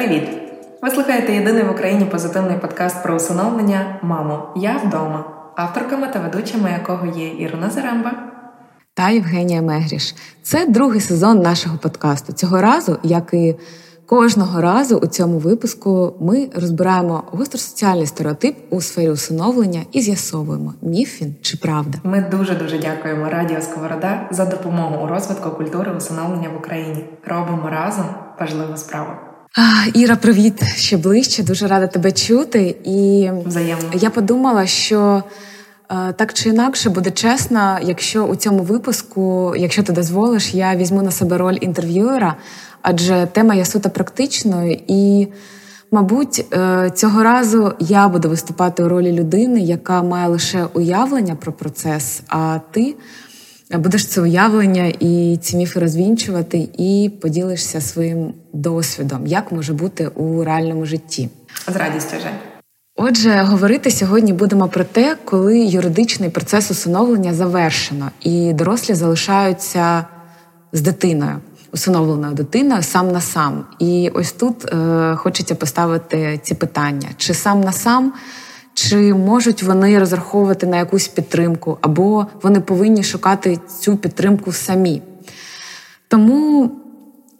Привіт! Ви слухаєте єдиний в Україні позитивний подкаст про усиновлення Мамо, я вдома, авторками та ведучими якого є Ірина Заремба та Євгенія Мегріш. Це другий сезон нашого подкасту. Цього разу, як і кожного разу у цьому випуску, ми розбираємо гостросоціальний стереотип у сфері усиновлення і з'ясовуємо, міф він чи правда. Ми дуже дуже дякуємо Радіо Сковорода за допомогу у розвитку культури усиновлення в Україні. Робимо разом важливу справу. Іра, привіт ще ближче. Дуже рада тебе чути. І Взаємно. я подумала, що е, так чи інакше буде чесно, якщо у цьому випуску, якщо ти дозволиш, я візьму на себе роль інтерв'юера, адже тема є суто практичною і. Мабуть, е, цього разу я буду виступати у ролі людини, яка має лише уявлення про процес, а ти будеш це уявлення і ці міфи розвінчувати, і поділишся своїм досвідом, як може бути у реальному житті. З радістю Жень. Отже, говорити сьогодні будемо про те, коли юридичний процес усиновлення завершено, і дорослі залишаються з дитиною, усиновленою дитиною сам на сам. І ось тут е, хочеться поставити ці питання: чи сам на сам чи можуть вони розраховувати на якусь підтримку, або вони повинні шукати цю підтримку самі. Тому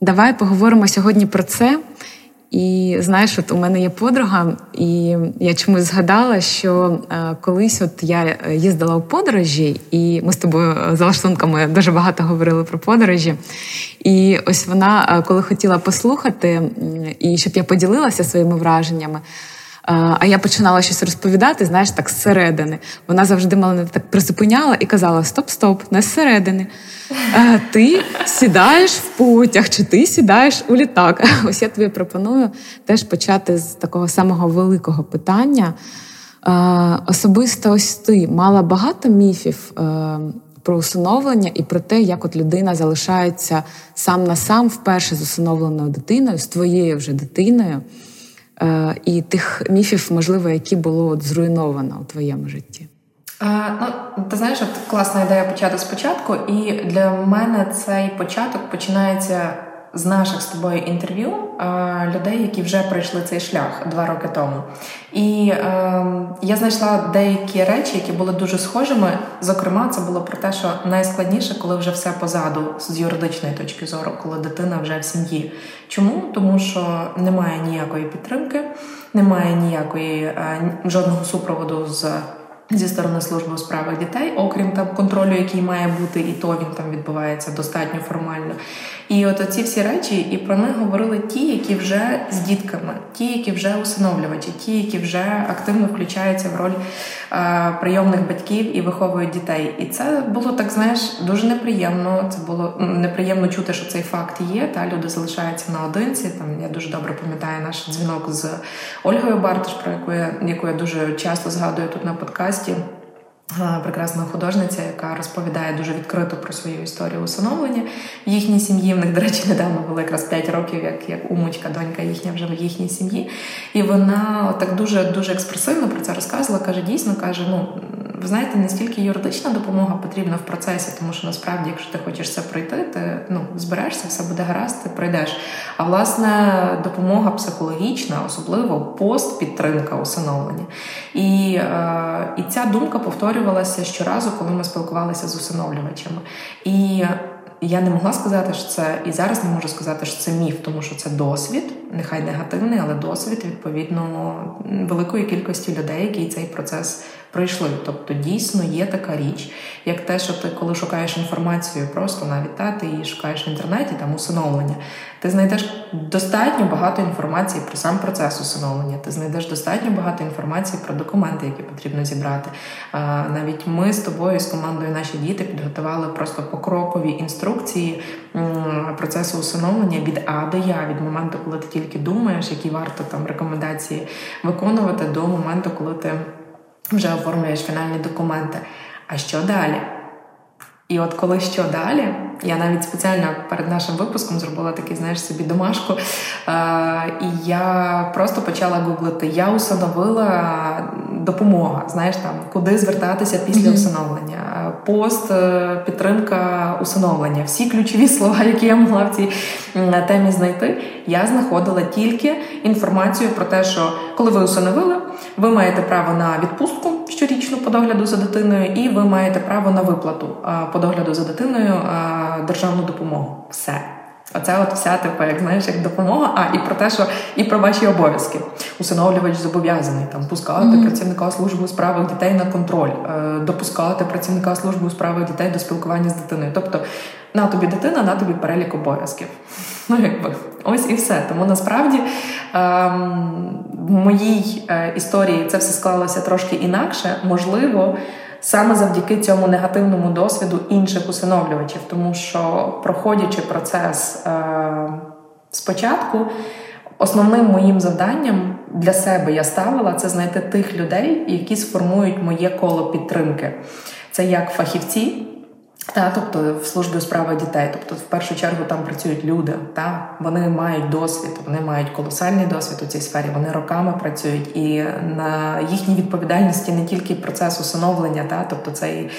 давай поговоримо сьогодні про це. І знаєш, от у мене є подруга, і я чомусь згадала, що е, колись от я їздила у подорожі, і ми з тобою за лаштунками дуже багато говорили про подорожі. І ось вона, е, коли хотіла послухати, і щоб я поділилася своїми враженнями. А я починала щось розповідати, знаєш, так зсередини. Вона завжди мене так призупиняла і казала: Стоп-стоп, не зсередини. Ти сідаєш в потяг, чи ти сідаєш у літак. Ось я тобі пропоную теж почати з такого самого великого питання. Особисто ось ти мала багато міфів про усиновлення і про те, як от людина залишається сам на сам вперше з усиновленою дитиною, з твоєю вже дитиною. Е, і тих міфів, можливо, які було от зруйновано у твоєму житті? А, ну, Ти знаєш, от класна ідея почати спочатку, і для мене цей початок починається з наших з тобою інтерв'ю людей, які вже пройшли цей шлях два роки тому. І е, я знайшла деякі речі, які були дуже схожими. Зокрема, це було про те, що найскладніше, коли вже все позаду з юридичної точки зору, коли дитина вже в сім'ї. Чому? Тому що немає ніякої підтримки, немає ніякої е, жодного супроводу з зі сторони служби у справах дітей, окрім там контролю, який має бути, і то він там відбувається достатньо формально. І от ці всі речі, і про них говорили ті, які вже з дітками, ті, які вже усиновлювачі, ті, які вже активно включаються в роль е, прийомних батьків і виховують дітей. І це було так, знаєш, дуже неприємно. Це було неприємно чути, що цей факт є. Та люди залишаються наодинці. Там я дуже добре пам'ятаю наш дзвінок з Ольгою Бартиш, про яку я яку я дуже часто згадую тут на подкасті радости. Прекрасна художниця, яка розповідає дуже відкрито про свою історію усиновлення в їхній сім'ї. В них, до речі, недавно було якраз 5 років, як як умочка, донька їхня вже в їхній сім'ї. І вона так дуже дуже експресивно про це розказувала. Каже, дійсно каже: ну ви знаєте, не стільки юридична допомога потрібна в процесі, тому що насправді, якщо ти хочеш це пройти, ти ну зберешся, все буде гаразд, ти пройдеш. А власне допомога психологічна, особливо постпідтримка усиновлення. І, е, І ця думка повторювалася щоразу, коли ми спілкувалися з усиновлювачами. І я не могла сказати, що це і зараз не можу сказати, що це міф, тому що це досвід, нехай негативний, але досвід відповідно великої кількості людей, які цей процес пройшли. Тобто, дійсно є така річ, як те, що ти, коли шукаєш інформацію, просто навіть та ти її шукаєш в інтернеті, там усиновлення, ти знайдеш достатньо багато інформації про сам процес усиновлення. Ти знайдеш достатньо багато інформації про документи, які потрібно зібрати. Навіть ми з тобою, з командою наші діти підготували просто покрокові інструкції процесу усиновлення від А до Я, від моменту, коли ти тільки думаєш, які варто там рекомендації виконувати, до моменту, коли ти вже оформлюєш фінальні документи. А що далі? І от коли що далі, я навіть спеціально перед нашим випуском зробила такий, знаєш, собі домашку. Е, І я просто почала гуглити. Я усиновила допомога, знаєш, там куди звертатися після mm-hmm. усиновлення, пост, е, підтримка усиновлення. Всі ключові слова, які я могла в цій темі знайти, я знаходила тільки інформацію про те, що коли ви усиновили, ви маєте право на відпустку щорічну по догляду за дитиною, і ви маєте право на виплату по догляду за дитиною державну допомогу. Все. Оце от вся типу, як знаєш, як допомога, а і про те, що і про ваші обов'язки. Усиновлювач зобов'язаний там пускати mm-hmm. працівника служби у справах дітей на контроль, е, допускати працівника служби у справах дітей до спілкування з дитиною. Тобто на тобі дитина, на тобі перелік обов'язків. Ну, якби ось і все. Тому насправді ем, в моїй е, історії це все склалося трошки інакше. Можливо, саме завдяки цьому негативному досвіду інших усиновлювачів, тому що проходячи процес е, спочатку. Основним моїм завданням для себе я ставила це знайти тих людей, які сформують моє коло підтримки. Це як фахівці, та, тобто в службі у дітей, тобто в першу чергу там працюють люди, та вони мають досвід, вони мають колосальний досвід у цій сфері. Вони роками працюють, і на їхній відповідальності не тільки процес усиновлення, та тобто це і,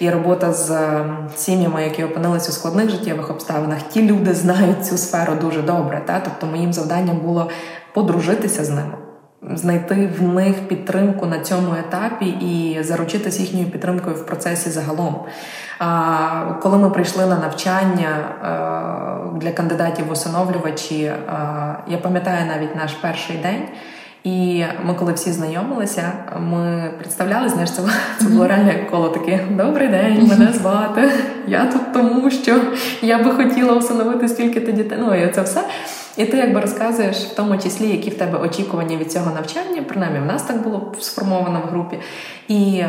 і робота з ем, сім'ями, які опинилися у складних життєвих обставинах. Ті люди знають цю сферу дуже добре. Та тобто, моїм завданням було подружитися з ними знайти в них підтримку на цьому етапі і заручитися їхньою підтримкою в процесі загалом. Коли ми прийшли на навчання для кандидатів усиновлювачі, я пам'ятаю навіть наш перший день. І ми, коли всі знайомилися, ми представляли, знаєш, це, це було реально як коло таке: Добрий день, мене звати. Я тут тому, що я би хотіла усиновити стільки-то дітей. Ну і це все. І ти якби розказуєш в тому числі, які в тебе очікування від цього навчання, принаймні в нас так було сформовано в групі. І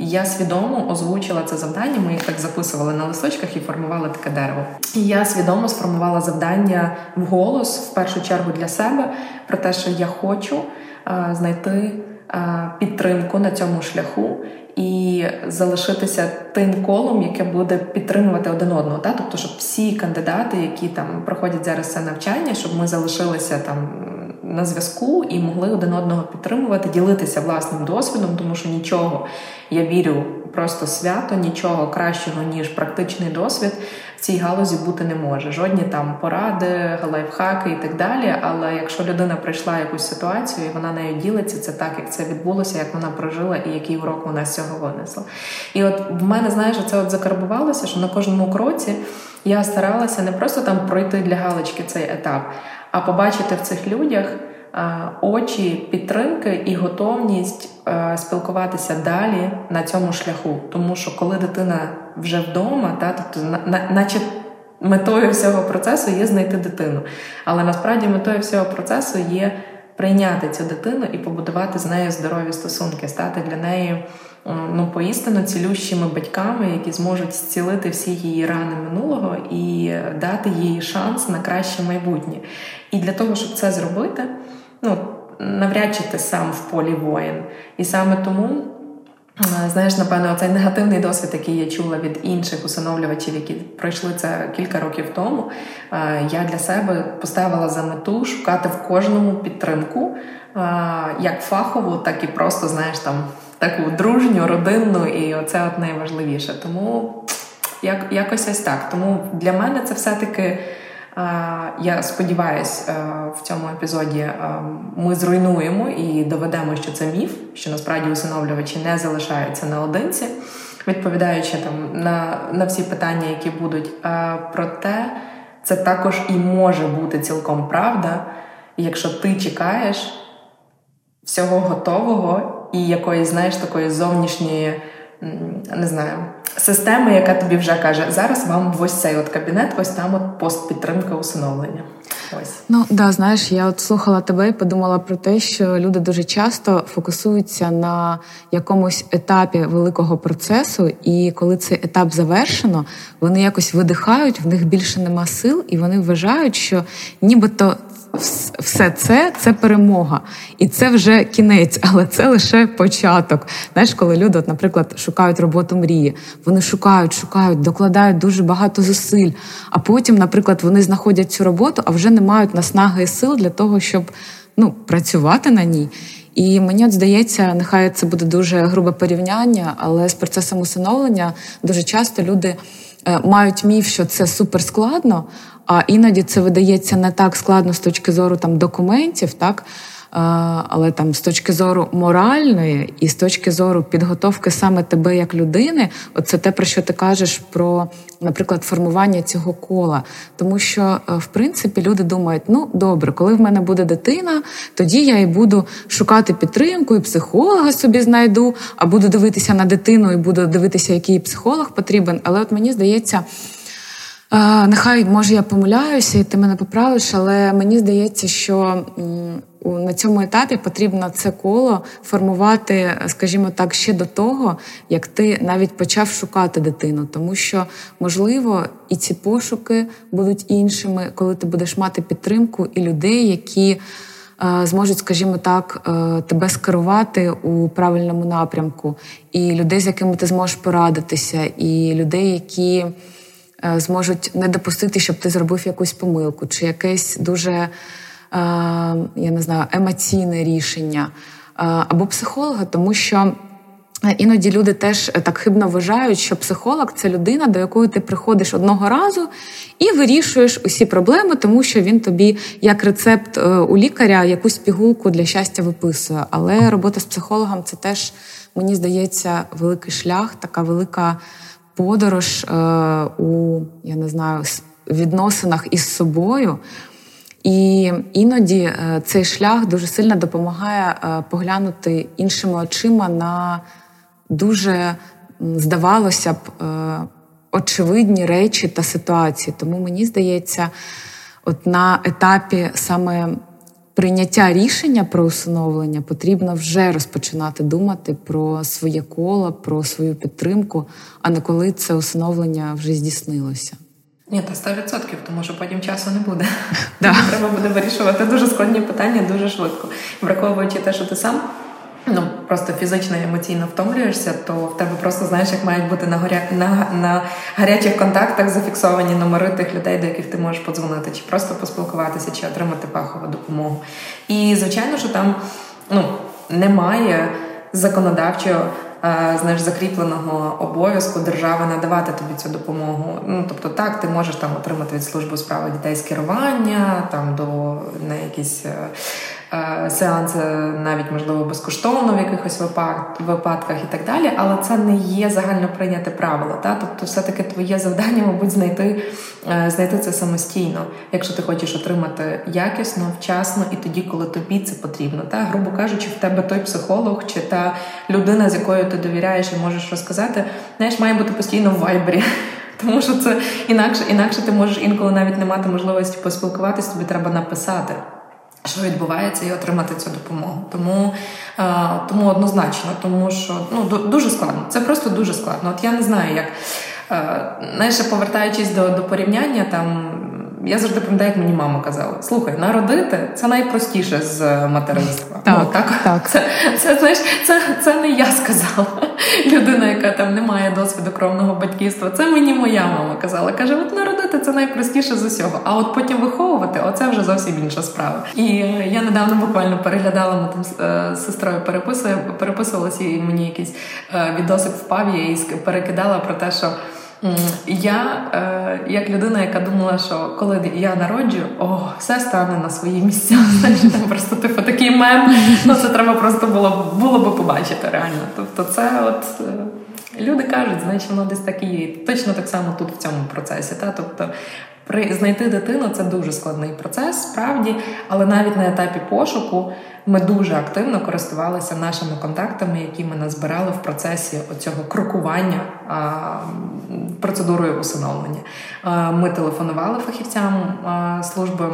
я свідомо озвучила це завдання. Ми їх так записували на листочках і формували таке дерево. І я свідомо сформувала завдання в голос в першу чергу для себе про те, що я хочу а, знайти а, підтримку на цьому шляху і залишитися тим колом, яке буде підтримувати один одного. Та? Тобто, щоб всі кандидати, які там проходять зараз це навчання, щоб ми залишилися там на зв'язку і могли один одного підтримувати, ділитися власним досвідом, тому що нічого я вірю, просто свято, нічого кращого ніж практичний досвід в цій галузі бути не може. Жодні там поради, лайфхаки і так далі. Але якщо людина прийшла якусь ситуацію і вона нею ділиться, це так, як це відбулося, як вона прожила і який урок вона з цього винесла. І от в мене, знаєш, це от закарбувалося, що на кожному кроці я старалася не просто там пройти для галочки цей етап, а побачити в цих людях. Очі підтримки і готовність е, спілкуватися далі на цьому шляху, тому що коли дитина вже вдома, та тобто, на, наче метою всього процесу є знайти дитину, але насправді метою всього процесу є прийняти цю дитину і побудувати з нею здорові стосунки, стати для неї ну поістину цілющими батьками, які зможуть зцілити всі її рани минулого і дати їй шанс на краще майбутнє. І для того, щоб це зробити, ну навряд чи ти сам в полі воїн. І саме тому. Знаєш, напевно, цей негативний досвід, який я чула від інших усиновлювачів, які пройшли це кілька років тому. Я для себе поставила за мету шукати в кожному підтримку, як фахову, так і просто знаєш там таку дружню, родинну, і оце от найважливіше. Тому як, якось ось так. Тому для мене це все-таки. Я сподіваюся, в цьому епізоді ми зруйнуємо і доведемо, що це міф, що насправді усиновлювачі не залишаються наодинці, відповідаючи там на на всі питання, які будуть. Проте це також і може бути цілком правда, якщо ти чекаєш всього готового і якоїсь, знаєш, такої зовнішньої, не знаю, системи, яка тобі вже каже, зараз вам ось цей от кабінет, ось там от пост підтримки усиновлення. Ось. Ну да, знаєш, я от слухала тебе і подумала про те, що люди дуже часто фокусуються на якомусь етапі великого процесу, і коли цей етап завершено, вони якось видихають, в них більше нема сил, і вони вважають, що нібито все це це перемога, і це вже кінець, але це лише початок. Знаєш, коли люди, от, наприклад, шукають роботу мрії, вони шукають, шукають, докладають дуже багато зусиль. А потім, наприклад, вони знаходять цю роботу, а вже не мають наснаги і сил для того, щоб ну, працювати на ній. І мені от здається, нехай це буде дуже грубе порівняння, але з процесом усиновлення дуже часто люди. Е, мають міф, що це суперскладно, а іноді це видається не так складно з точки зору там документів, так. Але там з точки зору моральної і з точки зору підготовки саме тебе як людини, оце те, про що ти кажеш про, наприклад, формування цього кола. Тому що, е, в принципі, люди думають: ну добре, коли в мене буде дитина, тоді я і буду шукати підтримку, і психолога собі знайду, а буду дивитися на дитину і буду дивитися, який психолог потрібен. Але от мені здається. Нехай може я помиляюся, і ти мене поправиш, але мені здається, що на цьому етапі потрібно це коло формувати, скажімо так, ще до того, як ти навіть почав шукати дитину, тому що можливо і ці пошуки будуть іншими, коли ти будеш мати підтримку і людей, які зможуть, скажімо так, е, тебе скерувати у правильному напрямку, і людей, з якими ти зможеш порадитися, і людей, які. Е, зможуть не допустити, щоб ти зробив якусь помилку, чи якесь дуже е, я не знаю, емоційне рішення е, або психолога, тому що. Іноді люди теж так хибно вважають, що психолог це людина, до якої ти приходиш одного разу і вирішуєш усі проблеми, тому що він тобі, як рецепт у лікаря, якусь пігулку для щастя виписує. Але робота з психологом це теж, мені здається, великий шлях, така велика подорож е, у я не знаю, відносинах із собою. І іноді е, цей шлях дуже сильно допомагає е, поглянути іншими очима на дуже, здавалося б, очевидні речі та ситуації. Тому мені здається, от на етапі саме прийняття рішення про усиновлення потрібно вже розпочинати думати про своє коло, про свою підтримку, а не коли це усиновлення вже здійснилося. Ні, та 100%, тому що потім часу не буде. Да. Треба буде вирішувати дуже складні питання дуже швидко, враховуючи те, що ти сам ну просто фізично і емоційно втомлюєшся, то в тебе просто знаєш, як мають бути на горя... на, на гарячих контактах зафіксовані номери тих людей, до яких ти можеш подзвонити, чи просто поспілкуватися, чи отримати фахову допомогу. І звичайно, що там ну немає законодавчого. Знаєш, закріпленого обов'язку держави надавати тобі цю допомогу. Ну тобто, так ти можеш там отримати від служби справи дітей з керування, там до на якісь е, Е, сеанси навіть можливо безкоштовно в якихось випадках і так далі, але це не є загально прийняте правило. Та? Тобто, все-таки твоє завдання, мабуть, знайти е, знайти це самостійно, якщо ти хочеш отримати якісно, вчасно і тоді, коли тобі це потрібно. Та? Грубо кажучи, в тебе той психолог чи та людина, з якою ти довіряєш і можеш розказати, знаєш, має бути постійно в вайбері. Тому що це інакше, інакше ти можеш інколи навіть не мати можливості поспілкуватись, тобі треба написати що відбувається, і отримати цю допомогу. Тому е, тому однозначно, тому що ну дуже складно. Це просто дуже складно. От я не знаю, як е, знаєш, повертаючись до до порівняння, там я завжди пам'ятаю, як мені мама казала: слухай, народити це найпростіше з материнства. Так, ну, так, так. Це, це знаєш, це, це не я сказала. Людина, яка там не має досвіду кровного батьківства. Це мені моя мама казала. Каже: от народити це найпростіше з усього. А от потім виховувати оце вже зовсім інша справа. І я недавно буквально переглядала ми там е, з сестрою переписувалася, і мені якийсь е, відосик впав я і перекидала про те, що. Я, е, як людина, яка думала, що коли я народжу, о, все стане на свої місця. Значить, там просто типу такий мем. Ну це треба просто було було би побачити реально. Тобто, це от е, люди кажуть, значить, воно десь так і є. Точно так само тут в цьому процесі. Та? Тобто При знайти дитину це дуже складний процес, справді, але навіть на етапі пошуку ми дуже активно користувалися нашими контактами, які ми назбирали в процесі оцього крокування процедурою усиновлення. Ми телефонували фахівцям служби.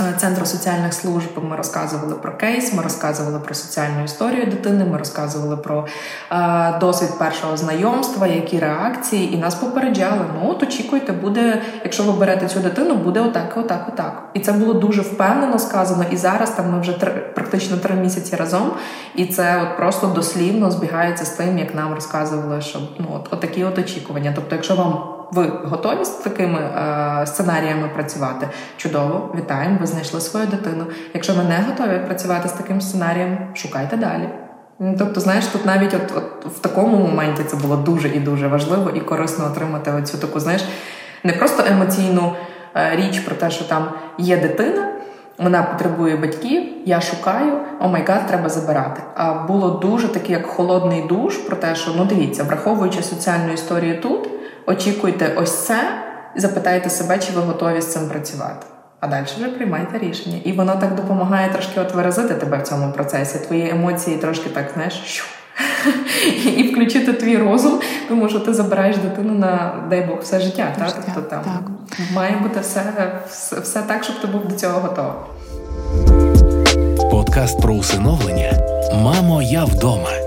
Е, Центру соціальних служб ми розказували про кейс, ми розказували про соціальну історію дитини, ми розказували про е, досвід першого знайомства, які реакції, і нас попереджали. Ну от очікуйте, буде, якщо ви берете цю дитину, буде отак, отак, отак. І це було дуже впевнено сказано. І зараз там ми вже три, практично три місяці разом, і це от просто дослівно збігається з тим, як нам розказували, що ну от, от такі от очікування. Тобто, якщо вам ви готові з такими е, сценаріями працювати? Чудово, вітаємо! Ви знайшли свою дитину. Якщо ви не готові працювати з таким сценарієм, шукайте далі. Тобто, знаєш, тут навіть от, от в такому моменті це було дуже і дуже важливо і корисно отримати оцю таку, знаєш, не просто емоційну е, річ про те, що там є дитина. Вона потребує батьків, я шукаю, oh my God, треба забирати. А було дуже таке, як холодний душ, про те, що ну дивіться, враховуючи соціальну історію тут, очікуйте ось це, запитайте себе, чи ви готові з цим працювати. А далі вже приймайте рішення. І воно так допомагає трошки от виразити тебе в цьому процесі. Твої емоції трошки так, знаєш, що. і включити твій розум, тому що ти забираєш дитину на дай Бог все життя. Та? Тобто там так. має бути все, все, все так, щоб ти був до цього готовий. Подкаст про усиновлення Мамо, я вдома.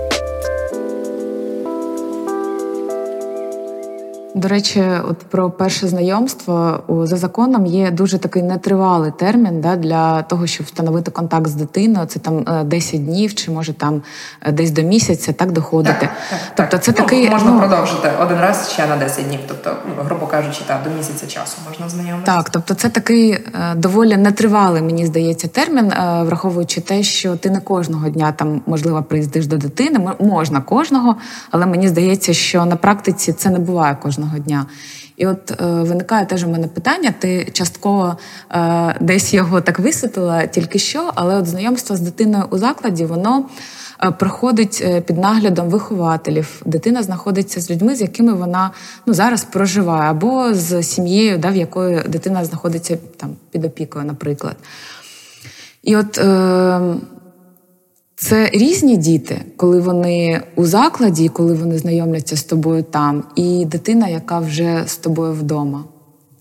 До речі, от про перше знайомство за законом є дуже такий нетривалий термін да, для того, щоб встановити контакт з дитиною. Це там 10 е, днів, чи може там е, десь до місяця так доходити. Так, так, тобто, це ну, такий можна ну, продовжити один раз ще на 10 днів. Тобто, ну, грубо кажучи, так, до місяця часу можна знайомитися. Так, тобто, це такий е, доволі нетривалий, мені здається, термін, враховуючи те, що ти не кожного дня там можливо приїздиш до дитини. Можна кожного, але мені здається, що на практиці це не буває кожного кожного дня. І от е, виникає теж у мене питання. Ти частково е, десь його так висвітлила тільки що, але от знайомство з дитиною у закладі воно е, проходить е, під наглядом вихователів. Дитина знаходиться з людьми, з якими вона ну зараз проживає, або з сім'єю, да, в якої дитина знаходиться там під опікою, наприклад. І от. Е, це різні діти, коли вони у закладі, коли вони знайомляться з тобою там, і дитина, яка вже з тобою вдома.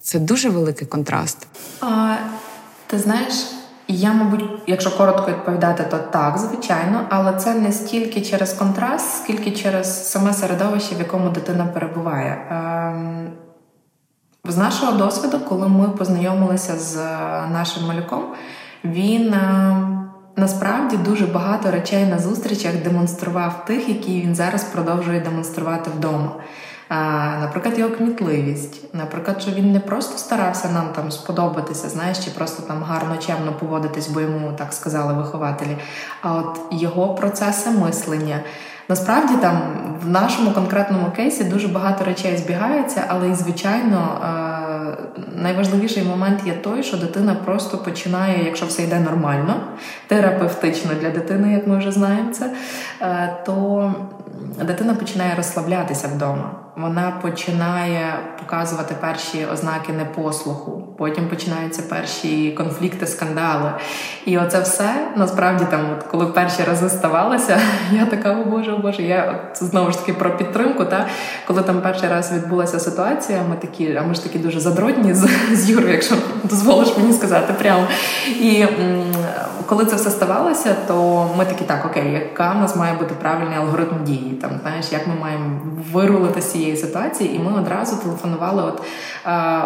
Це дуже великий контраст. А, Ти знаєш, я, мабуть, якщо коротко відповідати, то так, звичайно, але це не стільки через контраст, скільки через саме середовище, в якому дитина перебуває. Ем, з нашого досвіду, коли ми познайомилися з нашим малюком, він. Насправді дуже багато речей на зустрічах демонстрував тих, які він зараз продовжує демонструвати вдома. Наприклад, його кмітливість, наприклад, що він не просто старався нам там сподобатися, знаєш, чи просто там гарно чемно поводитись, бо йому так сказали вихователі. А от його процеси мислення. Насправді там в нашому конкретному кейсі дуже багато речей збігаються, але і звичайно найважливіший момент є той, що дитина просто починає, якщо все йде нормально, терапевтично для дитини, як ми вже знаємо це, е, то дитина починає розслаблятися вдома. Вона починає показувати перші ознаки непослуху. Потім починаються перші конфлікти, скандали. І оце все насправді там, от коли перші рази ставалося, я така, о Боже, о Боже, я от, знову ж таки про підтримку. Та коли там перший раз відбулася ситуація, ми такі, а ми ж такі дуже задротні з, з Юрою, якщо дозволиш мені сказати прямо. І м- коли це все ставалося, то ми такі так, окей, яка в нас має бути правильний алгоритм дії? Там знаєш, як ми маємо вирулити з цієї ситуації, і ми одразу телефонували от а,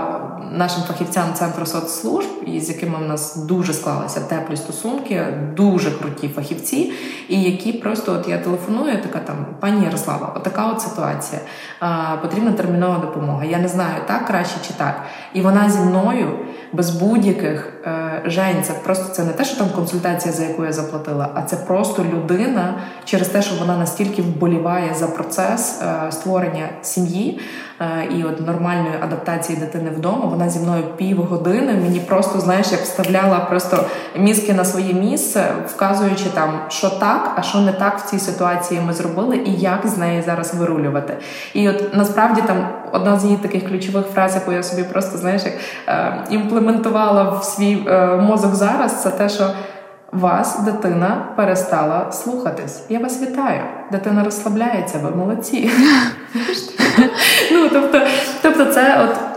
нашим фахівцям центру соцслужб, з якими в нас дуже склалися теплі стосунки, дуже круті фахівці, і які просто от я телефоную, така там пані Ярослава, отака от ситуація. А, Потрібна термінова допомога. Я не знаю, так краще чи так. І вона зі мною без будь-яких е, жень, це просто це не те, що там консультація, за яку я заплатила, а це просто людина через те, що вона настільки вболіває за процес е, створення сім'ї. Е, і от нормальної адаптації дитини вдома. Вона зі мною півгодини мені просто знаєш, як вставляла просто мізки на своє місце, вказуючи там, що так, а що не так в цій ситуації ми зробили, і як з неї зараз вирулювати. І от насправді там одна з її таких ключових фраз, яку я собі просто знаєш, як е, імплементувала в свій е, мозок зараз, це те, що вас дитина перестала слухатись. Я вас вітаю. Дитина розслабляється, ви молодці. Тобто, тобто, це от.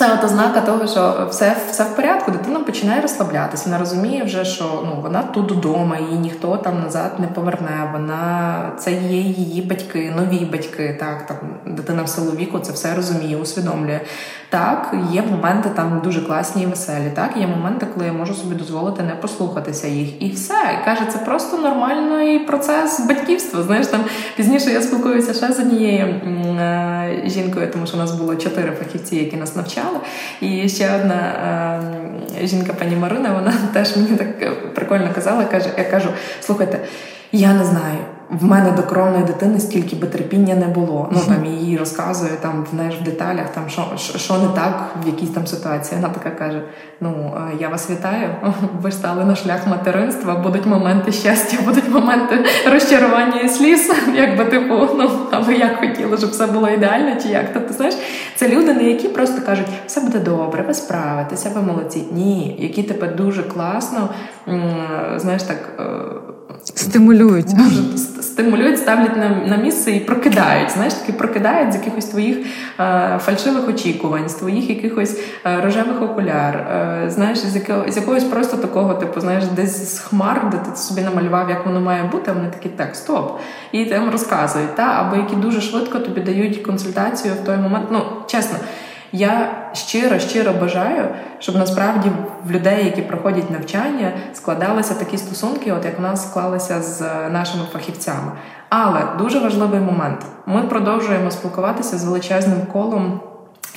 Це от ознака того, що все все в порядку. Дитина починає розслаблятися. Вона розуміє вже, що ну вона тут вдома, її ніхто там назад не поверне. Вона це є її батьки, нові батьки. Так там дитина в силу віку це все розуміє, усвідомлює. Так, є моменти там дуже класні і веселі. Так, є моменти, коли я можу собі дозволити не послухатися їх, і все. І каже, це просто нормальний процес батьківства. Знаєш, там пізніше я спілкуюся ще з однією е- жінкою, тому що у нас було чотири фахівці, які нас навчали. І ще одна е- жінка, пані Марина, вона теж мені так прикольно казала. каже: Я кажу: слухайте, я не знаю в мене до кровної дитини стільки би терпіння не було. Ну там її розказує там знаєш, в деталях, там що що не так в якійсь там ситуації. Вона така каже: Ну я вас вітаю, ви стали на шлях материнства. Будуть моменти щастя, будуть моменти розчарування і сліз. Якби типу, ну а ви як хотіли, щоб все було ідеально, чи як? Тобто, знаєш, це люди, не які просто кажуть, все буде добре, ви справитеся, ви молодці. Ні, які тебе дуже класно, знаєш так. Е, Стимулюють. Дуже стимулюють, ставлять на на місце і прокидають. Знаєш, таки прокидають з якихось твоїх е, фальшивих очікувань, з твоїх якихось е, рожевих окуляр. Е, знаєш, з якого з якогось просто такого, типу, знаєш, десь з хмар, де ти собі намалював, як воно має бути. Вони такі так, стоп. І там розказують. Та? Або які дуже швидко тобі дають консультацію в той момент. Ну, чесно. Я щиро, щиро бажаю, щоб насправді в людей, які проходять навчання, складалися такі стосунки, от як в нас склалися з нашими фахівцями. Але дуже важливий момент: ми продовжуємо спілкуватися з величезним колом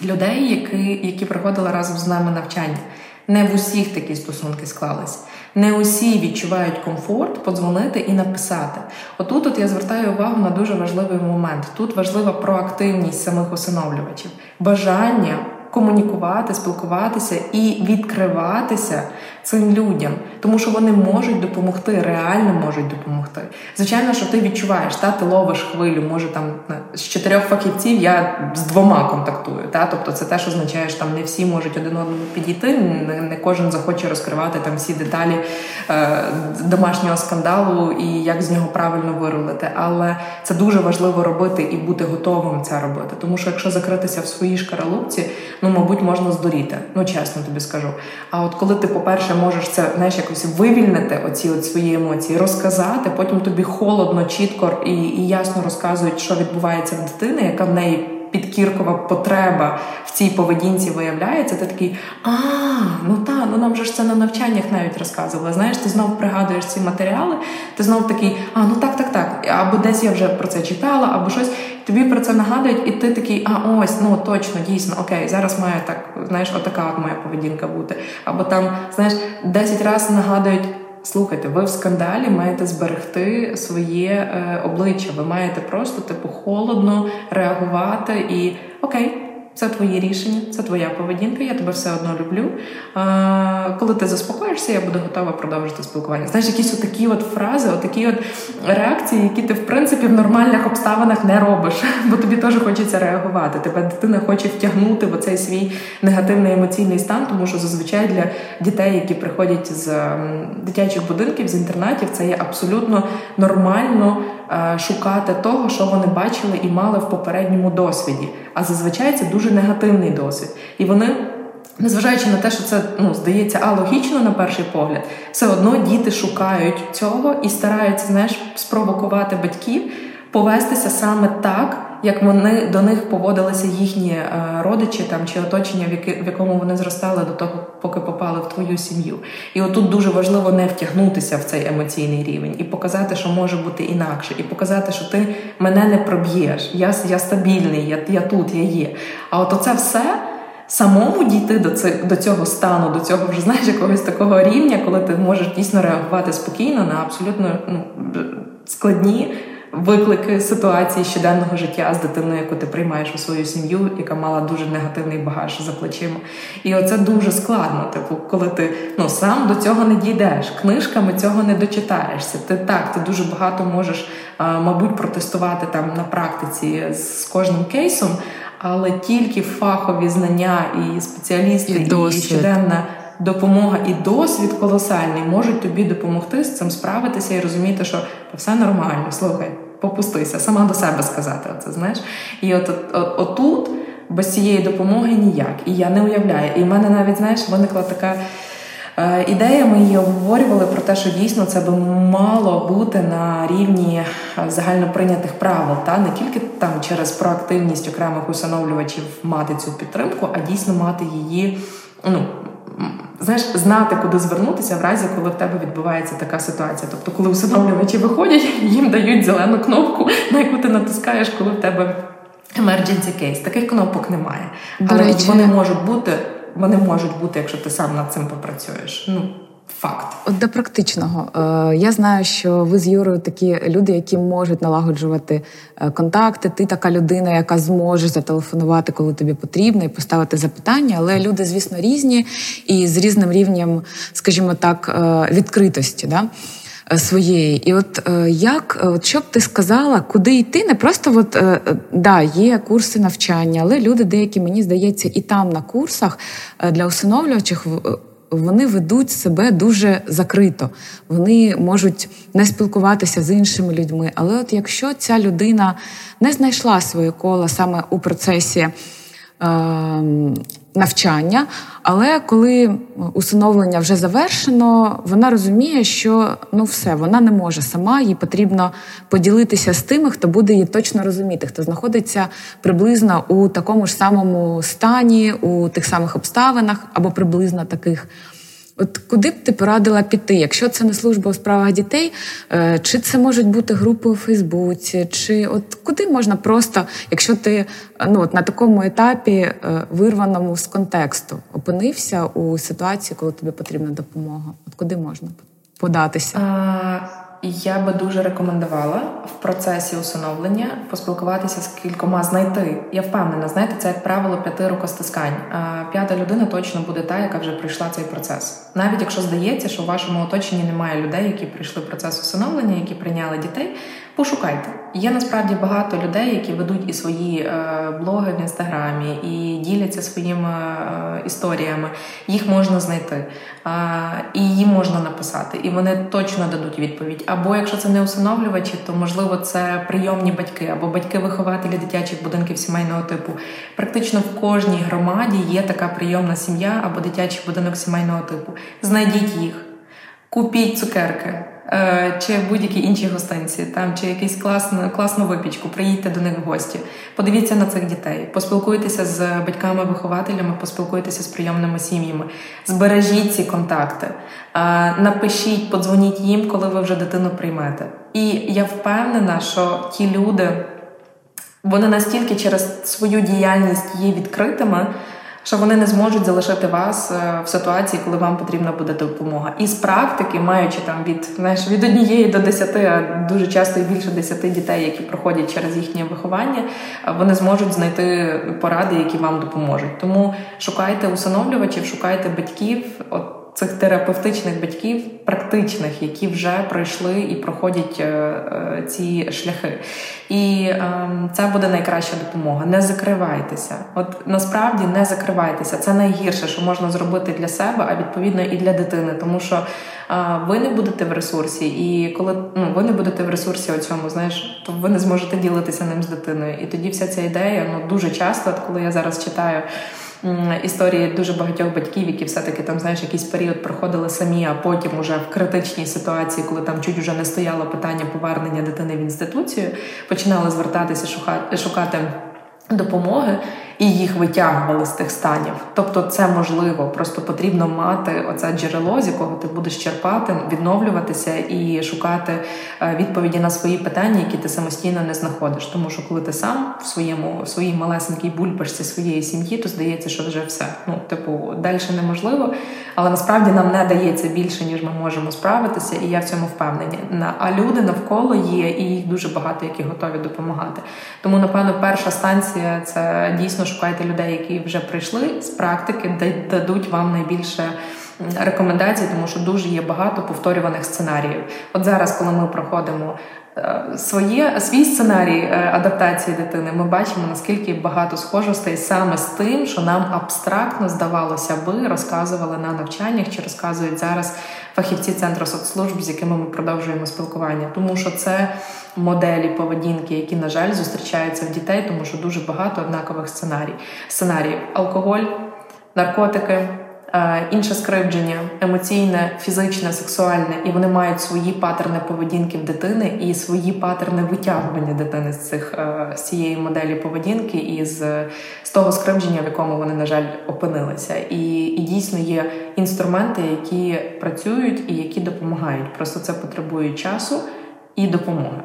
людей, які, які проходили разом з нами навчання. Не в усіх такі стосунки склались. Не усі відчувають комфорт подзвонити і написати. Отут от я звертаю увагу на дуже важливий момент. Тут важлива проактивність самих усиновлювачів, бажання комунікувати, спілкуватися і відкриватися цим людям, тому що вони можуть допомогти, реально можуть допомогти. Звичайно, що ти відчуваєш, та ти ловиш хвилю, може там з чотирьох фахівців я з двома контактую. Та? Тобто це теж означає, що там не всі можуть один одному підійти, не, кожен захоче розкривати там всі деталі е, домашнього скандалу і як з нього правильно вирулити. Але це дуже важливо робити і бути готовим це робити. Тому що якщо закритися в своїй шкаралупці, ну мабуть, можна здуріти. Ну чесно тобі скажу. А от коли ти, по-перше, можеш це знаєш, якось вивільнити оці от свої емоції, розказати, потім тобі холодно, чітко і, і ясно розказують, що відбувається в дитини, яка в неї. Підкіркова потреба в цій поведінці виявляється, ти такий, а, ну та, ну нам же ж це на навчаннях навіть розказували. Знаєш, ти знов пригадуєш ці матеріали, ти знов такий, а ну так, так, так. Або десь я вже про це читала, або щось тобі про це нагадують, і ти такий, а ось, ну точно, дійсно, окей, зараз має так, знаєш, отака от моя поведінка бути. Або там, знаєш, 10 разів нагадують. Слухайте, ви в скандалі маєте зберегти своє е, обличчя. Ви маєте просто типу холодно реагувати і окей, це твої рішення, це твоя поведінка, я тебе все одно люблю. А, Коли ти заспокоїшся, я буду готова продовжити спілкування. Знаєш, якісь отакі от фрази, отакі от реакції, які ти в принципі в нормальних обставинах не робиш, бо тобі теж хочеться реагувати. Тебе дитина хоче втягнути в оцей свій негативний емоційний стан, тому що зазвичай для дітей, які приходять з дитячих будинків, з інтернатів, це є абсолютно нормально. Е, шукати того, що вони бачили і мали в попередньому досвіді. А зазвичай це дуже негативний досвід. І вони. Незважаючи на те, що це ну здається алогічно на перший погляд, все одно діти шукають цього і стараються знаєш, спровокувати батьків повестися саме так, як вони до них поводилися їхні е, родичі там чи оточення, в якому вони зростали до того, поки попали в твою сім'ю. І отут дуже важливо не втягнутися в цей емоційний рівень і показати, що може бути інакше, і показати, що ти мене не проб'єш. Я я стабільний, я я тут, я є. А от оце все. Самому дійти до цих до цього стану, до цього вже знаєш якогось такого рівня, коли ти можеш дійсно реагувати спокійно на абсолютно ну, складні виклики ситуації щоденного життя з дитиною, яку ти приймаєш у свою сім'ю, яка мала дуже негативний багаж за плечима. І оце дуже складно. Типу, коли ти ну сам до цього не дійдеш, книжками цього не дочитаєшся. Ти так, ти дуже багато можеш, мабуть, протестувати там на практиці з кожним кейсом. але тільки фахові знання і спеціалісти, і, і щоденна допомога і досвід колосальний можуть тобі допомогти з цим справитися і розуміти, що все нормально, слухай, попустися, сама до себе сказати. Оце знаєш, і от, от, от отут без цієї допомоги ніяк. І я не уявляю. І в мене навіть знаєш, виникла така. Е, ідея ми її обговорювали про те, що дійсно це би мало бути на рівні е, загальноприйнятих правил, та не тільки там через проактивність окремих усиновлювачів мати цю підтримку, а дійсно мати її, ну знаєш, знати, куди звернутися в разі, коли в тебе відбувається така ситуація. Тобто, коли усиновлювачі виходять, їм дають зелену кнопку, на яку ти натискаєш, коли в тебе emergency case. Таких кнопок немає. Але речі... вони можуть бути вони можуть бути, якщо ти сам над цим попрацюєш. Ну, Факт, от до практичного. Е, я знаю, що ви з Юрою такі люди, які можуть налагоджувати е, контакти. Ти така людина, яка зможе зателефонувати, коли тобі потрібно, і поставити запитання. Але люди, звісно, різні і з різним рівнем, скажімо так, е, відкритості. Да? Своєї, і от як, от що б ти сказала, куди йти? Не просто от да, є курси навчання, але люди деякі, мені здається, і там на курсах для усиновлювачих вони ведуть себе дуже закрито. Вони можуть не спілкуватися з іншими людьми. Але от якщо ця людина не знайшла своє коло саме у процесі. Ем, навчання, але коли усиновлення вже завершено, вона розуміє, що ну все, вона не може сама, їй потрібно поділитися з тими, хто буде її точно розуміти, хто знаходиться приблизно у такому ж самому стані, у тих самих обставинах або приблизно таких. От куди б ти порадила піти, якщо це не служба у справах дітей, е, чи це можуть бути групи у Фейсбуці, чи от куди можна просто, якщо ти ну от на такому етапі е, вирваному з контексту опинився у ситуації, коли тобі потрібна допомога? От куди можна податися? Я би дуже рекомендувала в процесі усиновлення поспілкуватися з кількома знайти. Я впевнена, знаєте, це як правило п'яти рукостискань. А П'ята людина точно буде та, яка вже пройшла цей процес. Навіть якщо здається, що в вашому оточенні немає людей, які пройшли процес усиновлення, які прийняли дітей. Пошукайте. Є насправді багато людей, які ведуть і свої е, блоги в інстаграмі, і діляться своїми е, історіями. Їх можна знайти, е, і їм можна написати, і вони точно дадуть відповідь. Або якщо це не усиновлювачі, то можливо це прийомні батьки або батьки-вихователі дитячих будинків сімейного типу. Практично в кожній громаді є така прийомна сім'я або дитячий будинок сімейного типу. Знайдіть їх, купіть цукерки. Е, чи будь-які інші гостинці, там чи якусь класну класну випічку, приїдьте до них в гості, подивіться на цих дітей, поспілкуйтеся з батьками-вихователями, поспілкуйтеся з прийомними сім'ями, збережіть ці контакти, е, напишіть, подзвоніть їм, коли ви вже дитину приймете. І я впевнена, що ті люди вони настільки через свою діяльність є відкритими що вони не зможуть залишити вас е, в ситуації, коли вам потрібна буде допомога. І з практики, маючи там від знаєш, від однієї до десяти, а дуже часто і більше десяти дітей, які проходять через їхнє виховання, вони зможуть знайти поради, які вам допоможуть. Тому шукайте усиновлювачів, шукайте батьків. От цих терапевтичних батьків, практичних, які вже пройшли і проходять е, е, ці шляхи. І ем, це буде найкраща допомога. Не закривайтеся. От насправді не закривайтеся. Це найгірше, що можна зробити для себе, а відповідно і для дитини, тому що е, ви не будете в ресурсі, і коли ну ви не будете в ресурсі у цьому, знаєш, то ви не зможете ділитися ним з дитиною. І тоді вся ця ідея ну дуже часто, коли я зараз читаю історії дуже багатьох батьків, які все-таки там знаєш якийсь період проходили самі, а потім уже в критичній ситуації, коли там чуть уже не стояло питання повернення дитини в інституцію, починали звертатися шукати допомоги і їх витягували з тих станів. Тобто, це можливо, просто потрібно мати оце джерело, з якого ти будеш черпати, відновлюватися і шукати е, відповіді на свої питання, які ти самостійно не знаходиш. Тому що коли ти сам в своєму в своїй малесенькій бульбашці своєї сім'ї, то здається, що вже все. Ну, типу, далі неможливо, але насправді нам не дається більше, ніж ми можемо справитися, і я в цьому впевнені. А люди навколо є, і їх дуже багато, які готові допомагати. Тому, напевно, перша станція це дійсно шукайте людей, які вже прийшли з практики, де дадуть вам найбільше рекомендацій, тому що дуже є багато повторюваних сценаріїв. От зараз, коли ми проходимо своє свій сценарій е, адаптації дитини, ми бачимо наскільки багато схожостей саме з тим, що нам абстрактно здавалося би, розказували на навчаннях чи розказують зараз фахівці центру соцслужб, з якими ми продовжуємо спілкування, тому що це моделі поведінки, які на жаль зустрічаються в дітей, тому що дуже багато однакових сценарій. Сценаріїв алкоголь, наркотики. Е, інше скривдження, емоційне, фізичне, сексуальне, і вони мають свої патерни поведінки в дитини і свої патерни витягування дитини з цих е, з цієї моделі поведінки і з, з того скривдження, в якому вони, на жаль, опинилися. І, і дійсно є інструменти, які працюють і які допомагають. Просто це потребує часу і допомоги.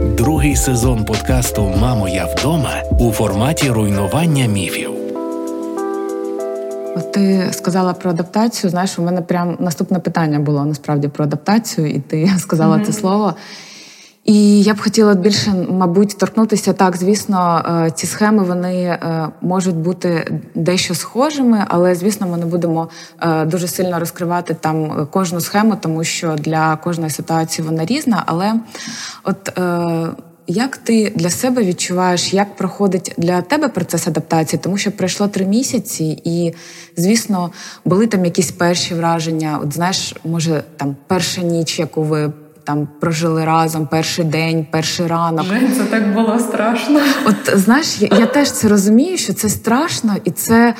Другий сезон подкасту Мамо, я вдома у форматі руйнування міфів. От ти сказала про адаптацію. Знаєш, у мене прям наступне питання було насправді про адаптацію, і ти сказала mm-hmm. це слово. І я б хотіла більше, мабуть, торкнутися так. Звісно, е, ці схеми вони е, можуть бути дещо схожими, але звісно, ми не будемо е, дуже сильно розкривати там кожну схему, тому що для кожної ситуації вона різна. Але от як ти для себе відчуваєш, як проходить для тебе процес адаптації? Тому що пройшло три місяці, і звісно, були там якісь перші враження. От знаєш, може там перша ніч, яку ви там прожили разом, перший день, перший ранок. Жень, це так було страшно. От знаєш, я, я теж це розумію, що це страшно, і це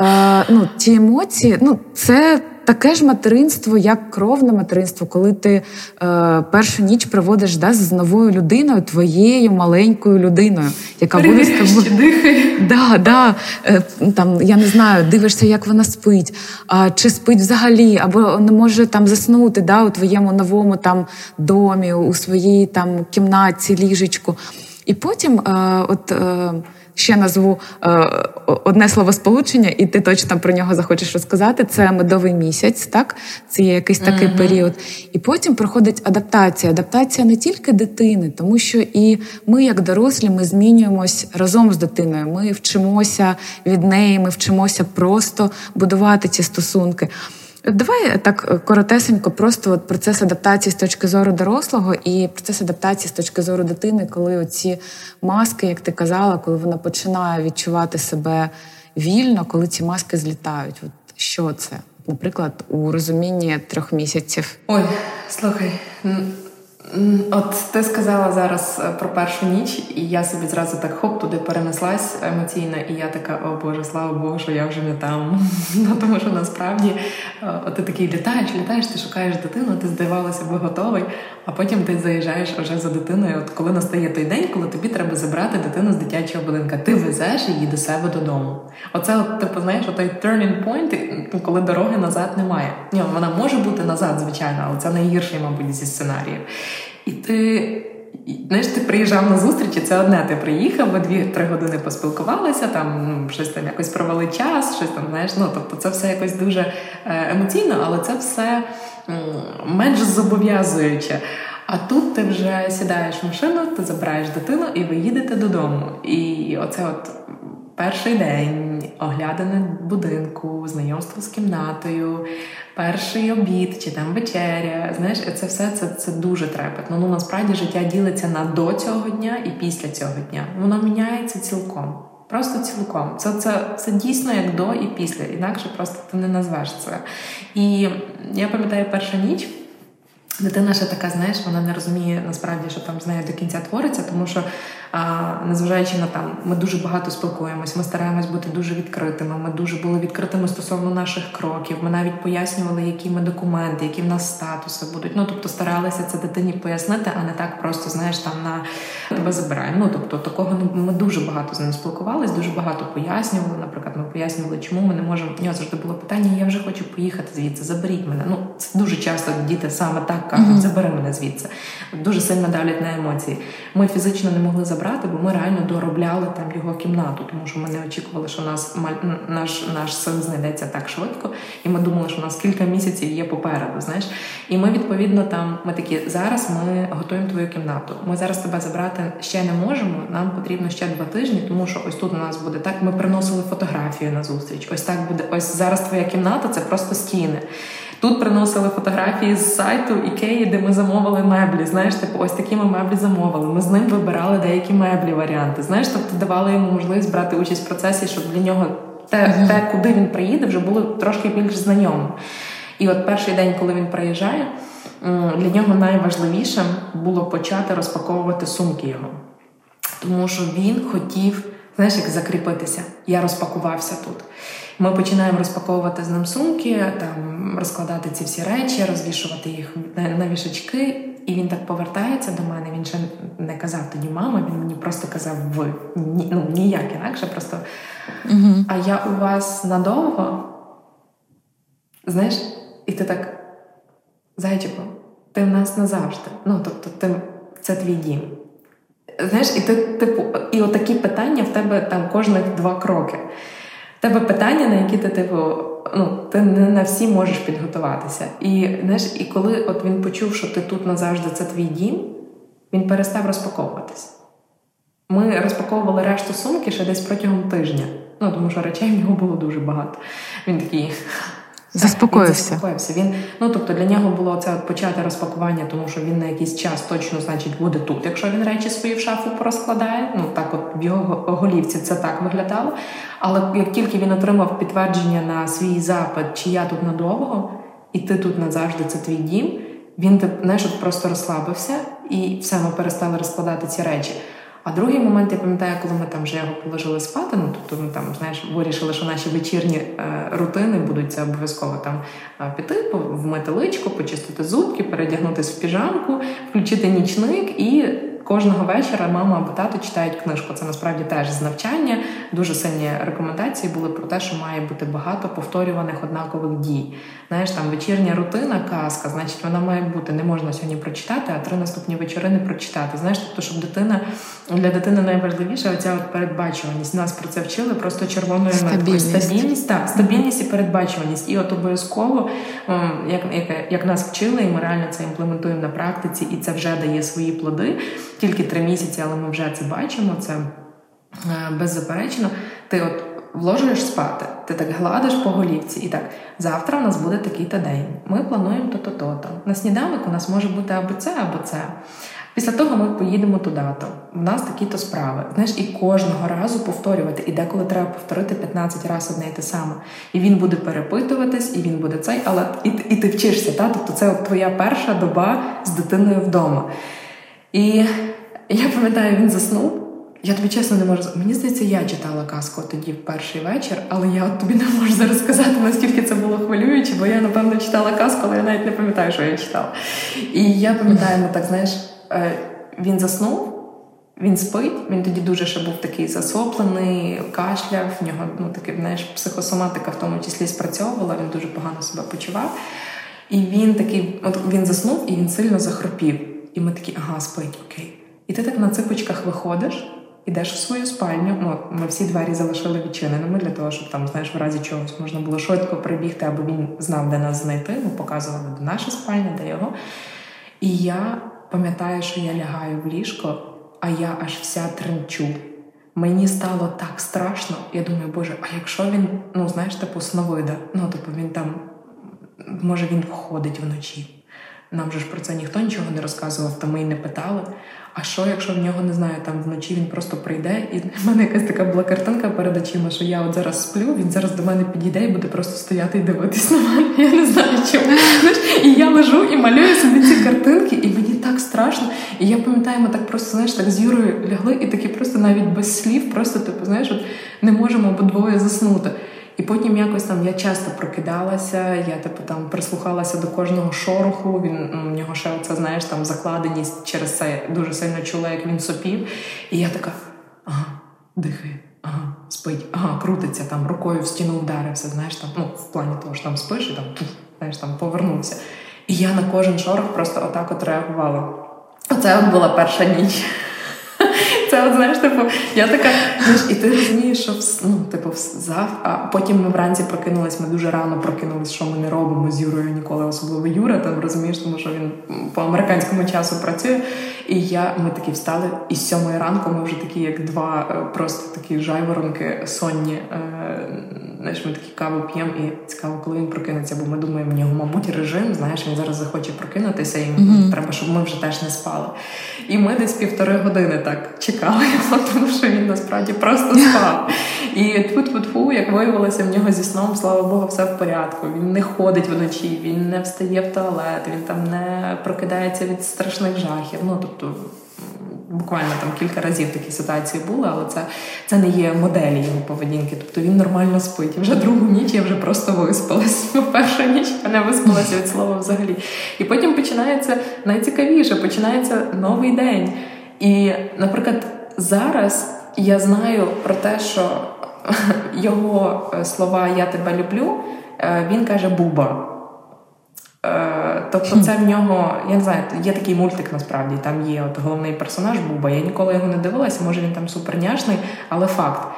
е, ну ті емоції, ну це таке ж материнство, як кровне материнство, коли ти е, першу ніч проводиш да, з новою людиною, твоєю маленькою людиною, яка тобою. Да, да, е, там, Я не знаю, дивишся, як вона спить, а, чи спить взагалі, або не може там заснути да, у твоєму новому там домі, у своїй там кімнаті, ліжечку. І потім, е, от. Е, ще назву е, одне словосполучення, і ти точно про нього захочеш розказати. Це медовий місяць, так це є якийсь такий mm-hmm. період. І потім проходить адаптація. Адаптація не тільки дитини, тому що і ми, як дорослі, ми змінюємось разом з дитиною. Ми вчимося від неї, ми вчимося просто будувати ці стосунки. Давай так коротесенько, просто от процес адаптації з точки зору дорослого і процес адаптації з точки зору дитини, коли оці маски, як ти казала, коли вона починає відчувати себе вільно, коли ці маски злітають. От Що це? Наприклад, у розумінні трьох місяців. Ой, слухай, От ти сказала зараз е, про першу ніч, і я собі зразу так хоп туди перенеслась емоційно, і я така, о Боже, слава Богу, що я вже не там. Ну тому що насправді е, от ти такий літаєш, літаєш, ти шукаєш дитину, ти здавалося би готовий, а потім ти заїжджаєш вже за дитиною. От коли настає той день, коли тобі треба забрати дитину з дитячого будинка, ти везеш її до себе додому. Оце от типу, знаєш, той turning point, коли дороги назад немає. Ні, вона може бути назад, звичайно, але це найгірший, мабуть, зі сценаріїв. І ти знаєш, ти приїжджав на зустрічі, це одне, ти приїхав, ви дві-три години поспілкувалися, там ну, щось там якось провели час, щось там, знаєш, ну тобто це все якось дуже е, емоційно, але це все менш зобов'язуюче. А тут ти вже сідаєш в машину, ти забираєш дитину і ви їдете додому. І оце от перший день оглядане будинку, знайомство з кімнатою, перший обід чи там вечеря. Знаєш, це все це це дуже трепетно. Ну насправді життя ділиться на до цього дня і після цього дня. Воно міняється цілком. Просто цілком. Це це, це дійсно як до і після. Інакше просто ти не назвеш це. І я пам'ятаю перша ніч. Дитина ще така, знаєш, вона не розуміє насправді, що там з нею до кінця твориться, тому що незважаючи на там, ми дуже багато спілкуємось, ми стараємось бути дуже відкритими. Ми дуже були відкритими стосовно наших кроків. Ми навіть пояснювали, які ми документи, які в нас статуси будуть. Ну тобто старалися це дитині пояснити, а не так просто знаєш там на тебе забираємо. Ну тобто, такого ми дуже багато з ним спілкувались, дуже багато пояснювали. Наприклад, ми пояснювали, чому ми не можемо. У нього завжди було питання: я вже хочу поїхати звідси, заберіть мене. Ну це дуже часто діти саме так кажуть, забери мене звідси. Дуже сильно давлять на емоції. Ми фізично не могли забрати забрати, бо ми реально доробляли там його кімнату, тому що ми не очікували, що нас наш наш син знайдеться так швидко, і ми думали, що у нас кілька місяців є попереду. Знаєш, і ми відповідно там ми такі зараз ми готуємо твою кімнату. Ми зараз тебе забрати ще не можемо. Нам потрібно ще два тижні, тому що ось тут у нас буде так. Ми приносили фотографію на зустріч. Ось так буде. Ось зараз твоя кімната це просто стіни. Тут приносили фотографії з сайту Ікеї, де ми замовили меблі. Знаєш, типу, ось такі ми меблі замовили. Ми з ним вибирали деякі меблі варіанти. Знаєш, тобто давали йому можливість брати участь в процесі, щоб для нього те, те, куди він приїде, вже було трошки більш знайомо. І от перший день, коли він приїжджає, для нього найважливішим було почати розпаковувати сумки його. Тому що він хотів, знаєш, як закріпитися. Я розпакувався тут. Ми починаємо розпаковувати з ним сумки, там розкладати ці всі речі, розвішувати їх на вішачки. І він так повертається до мене. Він ще не казав тоді мама, він мені просто казав ви. Ні, ну ніяк інакше, просто угу. а я у вас надовго. Знаєш, і ти так, зайчику, ти в нас назавжди. Ну, тобто, ти, це твій дім. Знаєш, і ти, типу, і отакі питання в тебе там кожних два кроки тебе питання, на які ти типу, ну, ти не на всі можеш підготуватися. І знаєш, і коли от він почув, що ти тут назавжди це твій дім, він перестав розпаковуватись. Ми розпаковували решту сумки ще десь протягом тижня. Ну, тому що речей в нього було дуже багато. Він такий. Заспокоївся. Він заспокоївся. Він, ну тобто для нього було це почати розпакування, тому що він на якийсь час точно, значить, буде тут, якщо він речі свої в шафу порозкладає. Ну так, от в його голівці це так виглядало. Але як тільки він отримав підтвердження на свій запит, чи я тут надовго, і ти тут назавжди, це твій дім. Він знаєш, от просто розслабився, і все ми перестали розкладати ці речі. А другий момент, я пам'ятаю, коли ми там вже його положили спати, ну тобто ми там знаєш, вирішили, що наші вечірні е, рутини будуть це обов'язково там е, піти, вмити личко, почистити зубки, передягнутися в піжамку, включити нічник і Кожного вечора мама або тато читають книжку. Це насправді теж з навчання. Дуже сильні рекомендації були про те, що має бути багато повторюваних однакових дій. Знаєш, там вечірня рутина, казка, значить, вона має бути. Не можна сьогодні прочитати, а три наступні вечори не прочитати. Знаєш, тобто, щоб дитина для дитини найважливіше оця от передбачуваність. Нас про це вчили просто червоною меткою. Стабільність, так, стабільність і передбачуваність. І от обов'язково, як, як, як нас вчили, і ми реально це імплементуємо на практиці, і це вже дає свої плоди тільки три місяці, але ми вже це бачимо. Це е, беззаперечно. Ти от вложуєш спати, ти так гладиш по голівці, і так завтра у нас буде такий-то день. Ми плануємо то-то, то-то. На сніданок у нас може бути або це, або це. Після того ми поїдемо туди-то. У нас такі-то справи. Знаєш, і кожного разу повторювати. І деколи треба повторити 15 разів одне і те саме. І він буде перепитуватись, і він буде цей, але і, і ти вчишся. Та? Тобто це от твоя перша доба з дитиною вдома. І я пам'ятаю, він заснув. Я тобі чесно не можу Мені здається, я читала казку тоді в перший вечір, але я тобі не можу зараз сказати, наскільки це було хвилююче, бо я, напевно, читала казку, але я навіть не пам'ятаю, що я читала. І я пам'ятаю, ну так знаєш, е, він заснув, він спить, він тоді дуже ще був такий засоплений, кашляв, в нього ну, таки, знаєш, психосоматика в тому числі спрацьовувала, він дуже погано себе почував. І він такий, от він заснув і він сильно захропів. І ми такі, ага, спить, окей. І ти так на ципочках виходиш, ідеш в свою спальню. Ну, Ми всі двері залишили відчиненими для того, щоб там, знаєш, в разі чогось можна було швидко прибігти, або він знав, де нас знайти. Ми показували де наша спальня, де його. І я пам'ятаю, що я лягаю в ліжко, а я аж вся тремчу. Мені стало так страшно. Я думаю, боже, а якщо він, ну знаєш, типу сновида, ну типу він там, може він входить вночі. Нам же ж про це ніхто нічого не розказував, та ми й не питали. А що, якщо в нього не знаю, там вночі він просто прийде, і в мене якась така була картинка перед очима, що я от зараз сплю, він зараз до мене підійде і буде просто стояти і дивитись на мене. Я не знаю чому. І я лежу і малюю собі ці картинки, і мені так страшно. І я пам'ятаю, ми так просто знаєш, так з Юрою лягли, і такі просто навіть без слів, просто типу, знаєш, от не можемо обидвоє заснути. І потім якось там я часто прокидалася, я типу там прислухалася до кожного шороху. Він у нього ще оце, знаєш, там закладеність через це дуже сильно чула, як він сопів. І я така, ага, дихає, ага, спить, ага, крутиться там, рукою в стіну вдарився. Знаєш, там, ну, в плані того, що там спиш і там знаєш, там повернувся. І я на кожен шорох просто отак от реагувала. Оце от була перша ніч. Це от знаєш, типу, я така, знаєш, і ти розумієш, що ну, типу, зав... а потім ми вранці прокинулись, ми дуже рано прокинулись, що ми не робимо з Юрою ніколи, особливо Юра, там розумієш, тому що він по американському часу працює. І я, ми такі встали, і з сьомої ранку ми вже такі, як два, е, просто такі жайворонки сонні. Е, знаєш, ми такі каву п'ємо, і цікаво, коли він прокинеться, бо ми думаємо, в нього, мабуть, режим. Знаєш, він зараз захоче прокинутися, і mm-hmm. треба, щоб ми вже теж не спали. І ми десь півтори години так чекали його, тому що він насправді просто спав. І тфу-тфу-тфу, як виявилося, в нього зі сном, слава Богу, все в порядку. Він не ходить вночі, він не встає в туалет, він там не прокидається від страшних жахів. Ну тобто буквально там кілька разів такі ситуації були, але це це не є моделі його поведінки. Тобто він нормально спить. вже другу ніч я вже просто виспалась. Бо перша ніч я не виспалася від слова взагалі. І потім починається найцікавіше, починається новий день. І, наприклад, зараз я знаю про те, що його е, слова Я тебе люблю, е, він каже Буба. Е, тобто, це в нього, я не знаю, є такий мультик насправді. Там є от головний персонаж Буба. Я ніколи його не дивилася, може він там суперняшний, але факт.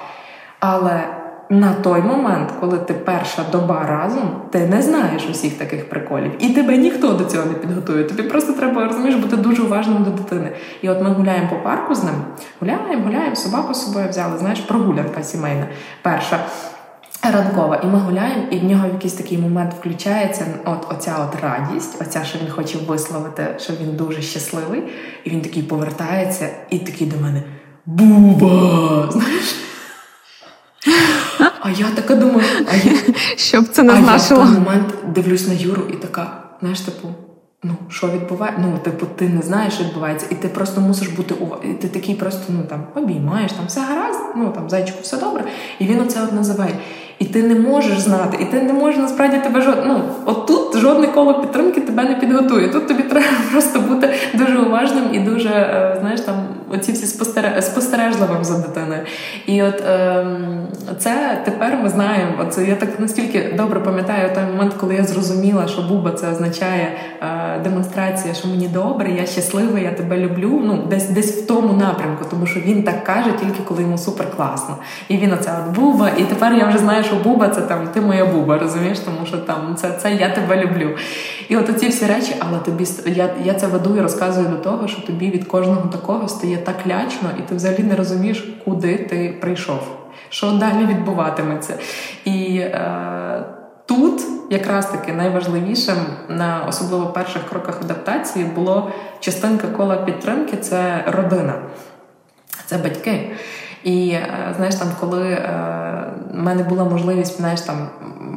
Але на той момент, коли ти перша доба разом, ти не знаєш усіх таких приколів, і тебе ніхто до цього не підготує. Тобі просто треба розумієш, бути дуже уважним до дитини. І от ми гуляємо по парку з ним, гуляємо, гуляємо, собаку з собою взяли. Знаєш, прогулянка сімейна. Перша. Ранкова, і ми гуляємо, і в нього в якийсь такий момент включається от оця от радість, оця, що він хоче висловити, що він дуже щасливий, і він такий повертається і такий до мене Буба! Знаєш? А я така думаю, а я щоб це не значило. А я в той момент дивлюсь на Юру і така, знаєш, типу. Ну, що відбувається? Ну, типу, ти не знаєш, що відбувається, і ти просто мусиш бути у І Ти такий просто ну там обіймаєш, там все гаразд, ну там зайчику все добре. І він оце от називає. І ти не можеш знати, і ти не можеш насправді тебе жод... ну, тут жодне коло підтримки тебе не підготує. Тут тобі треба просто бути дуже уважним і дуже, е, знаєш, там оці всі спостережливим за дитиною. І от е, це тепер ми знаємо. Оце я так настільки добре пам'ятаю той момент, коли я зрозуміла, що Буба це означає е, демонстрація, що мені добре, я щасливий, я тебе люблю. Ну, десь десь в тому напрямку, тому що він так каже, тільки коли йому супер класно. І він оце от Буба, і тепер я вже знаю, що Буба це там ти моя Буба, розумієш, тому що там це це я тебе люблю. І от оці всі речі, але тобі я, я це веду і розказую до того, що тобі від кожного такого стає так лячно, і ти взагалі не розумієш, куди ти прийшов, що далі відбуватиметься. І е, тут якраз таки найважливішим на особливо перших кроках адаптації було частинка кола підтримки це родина, це батьки. І е, знаєш, там, коли е, в мене була можливість знаєш, там,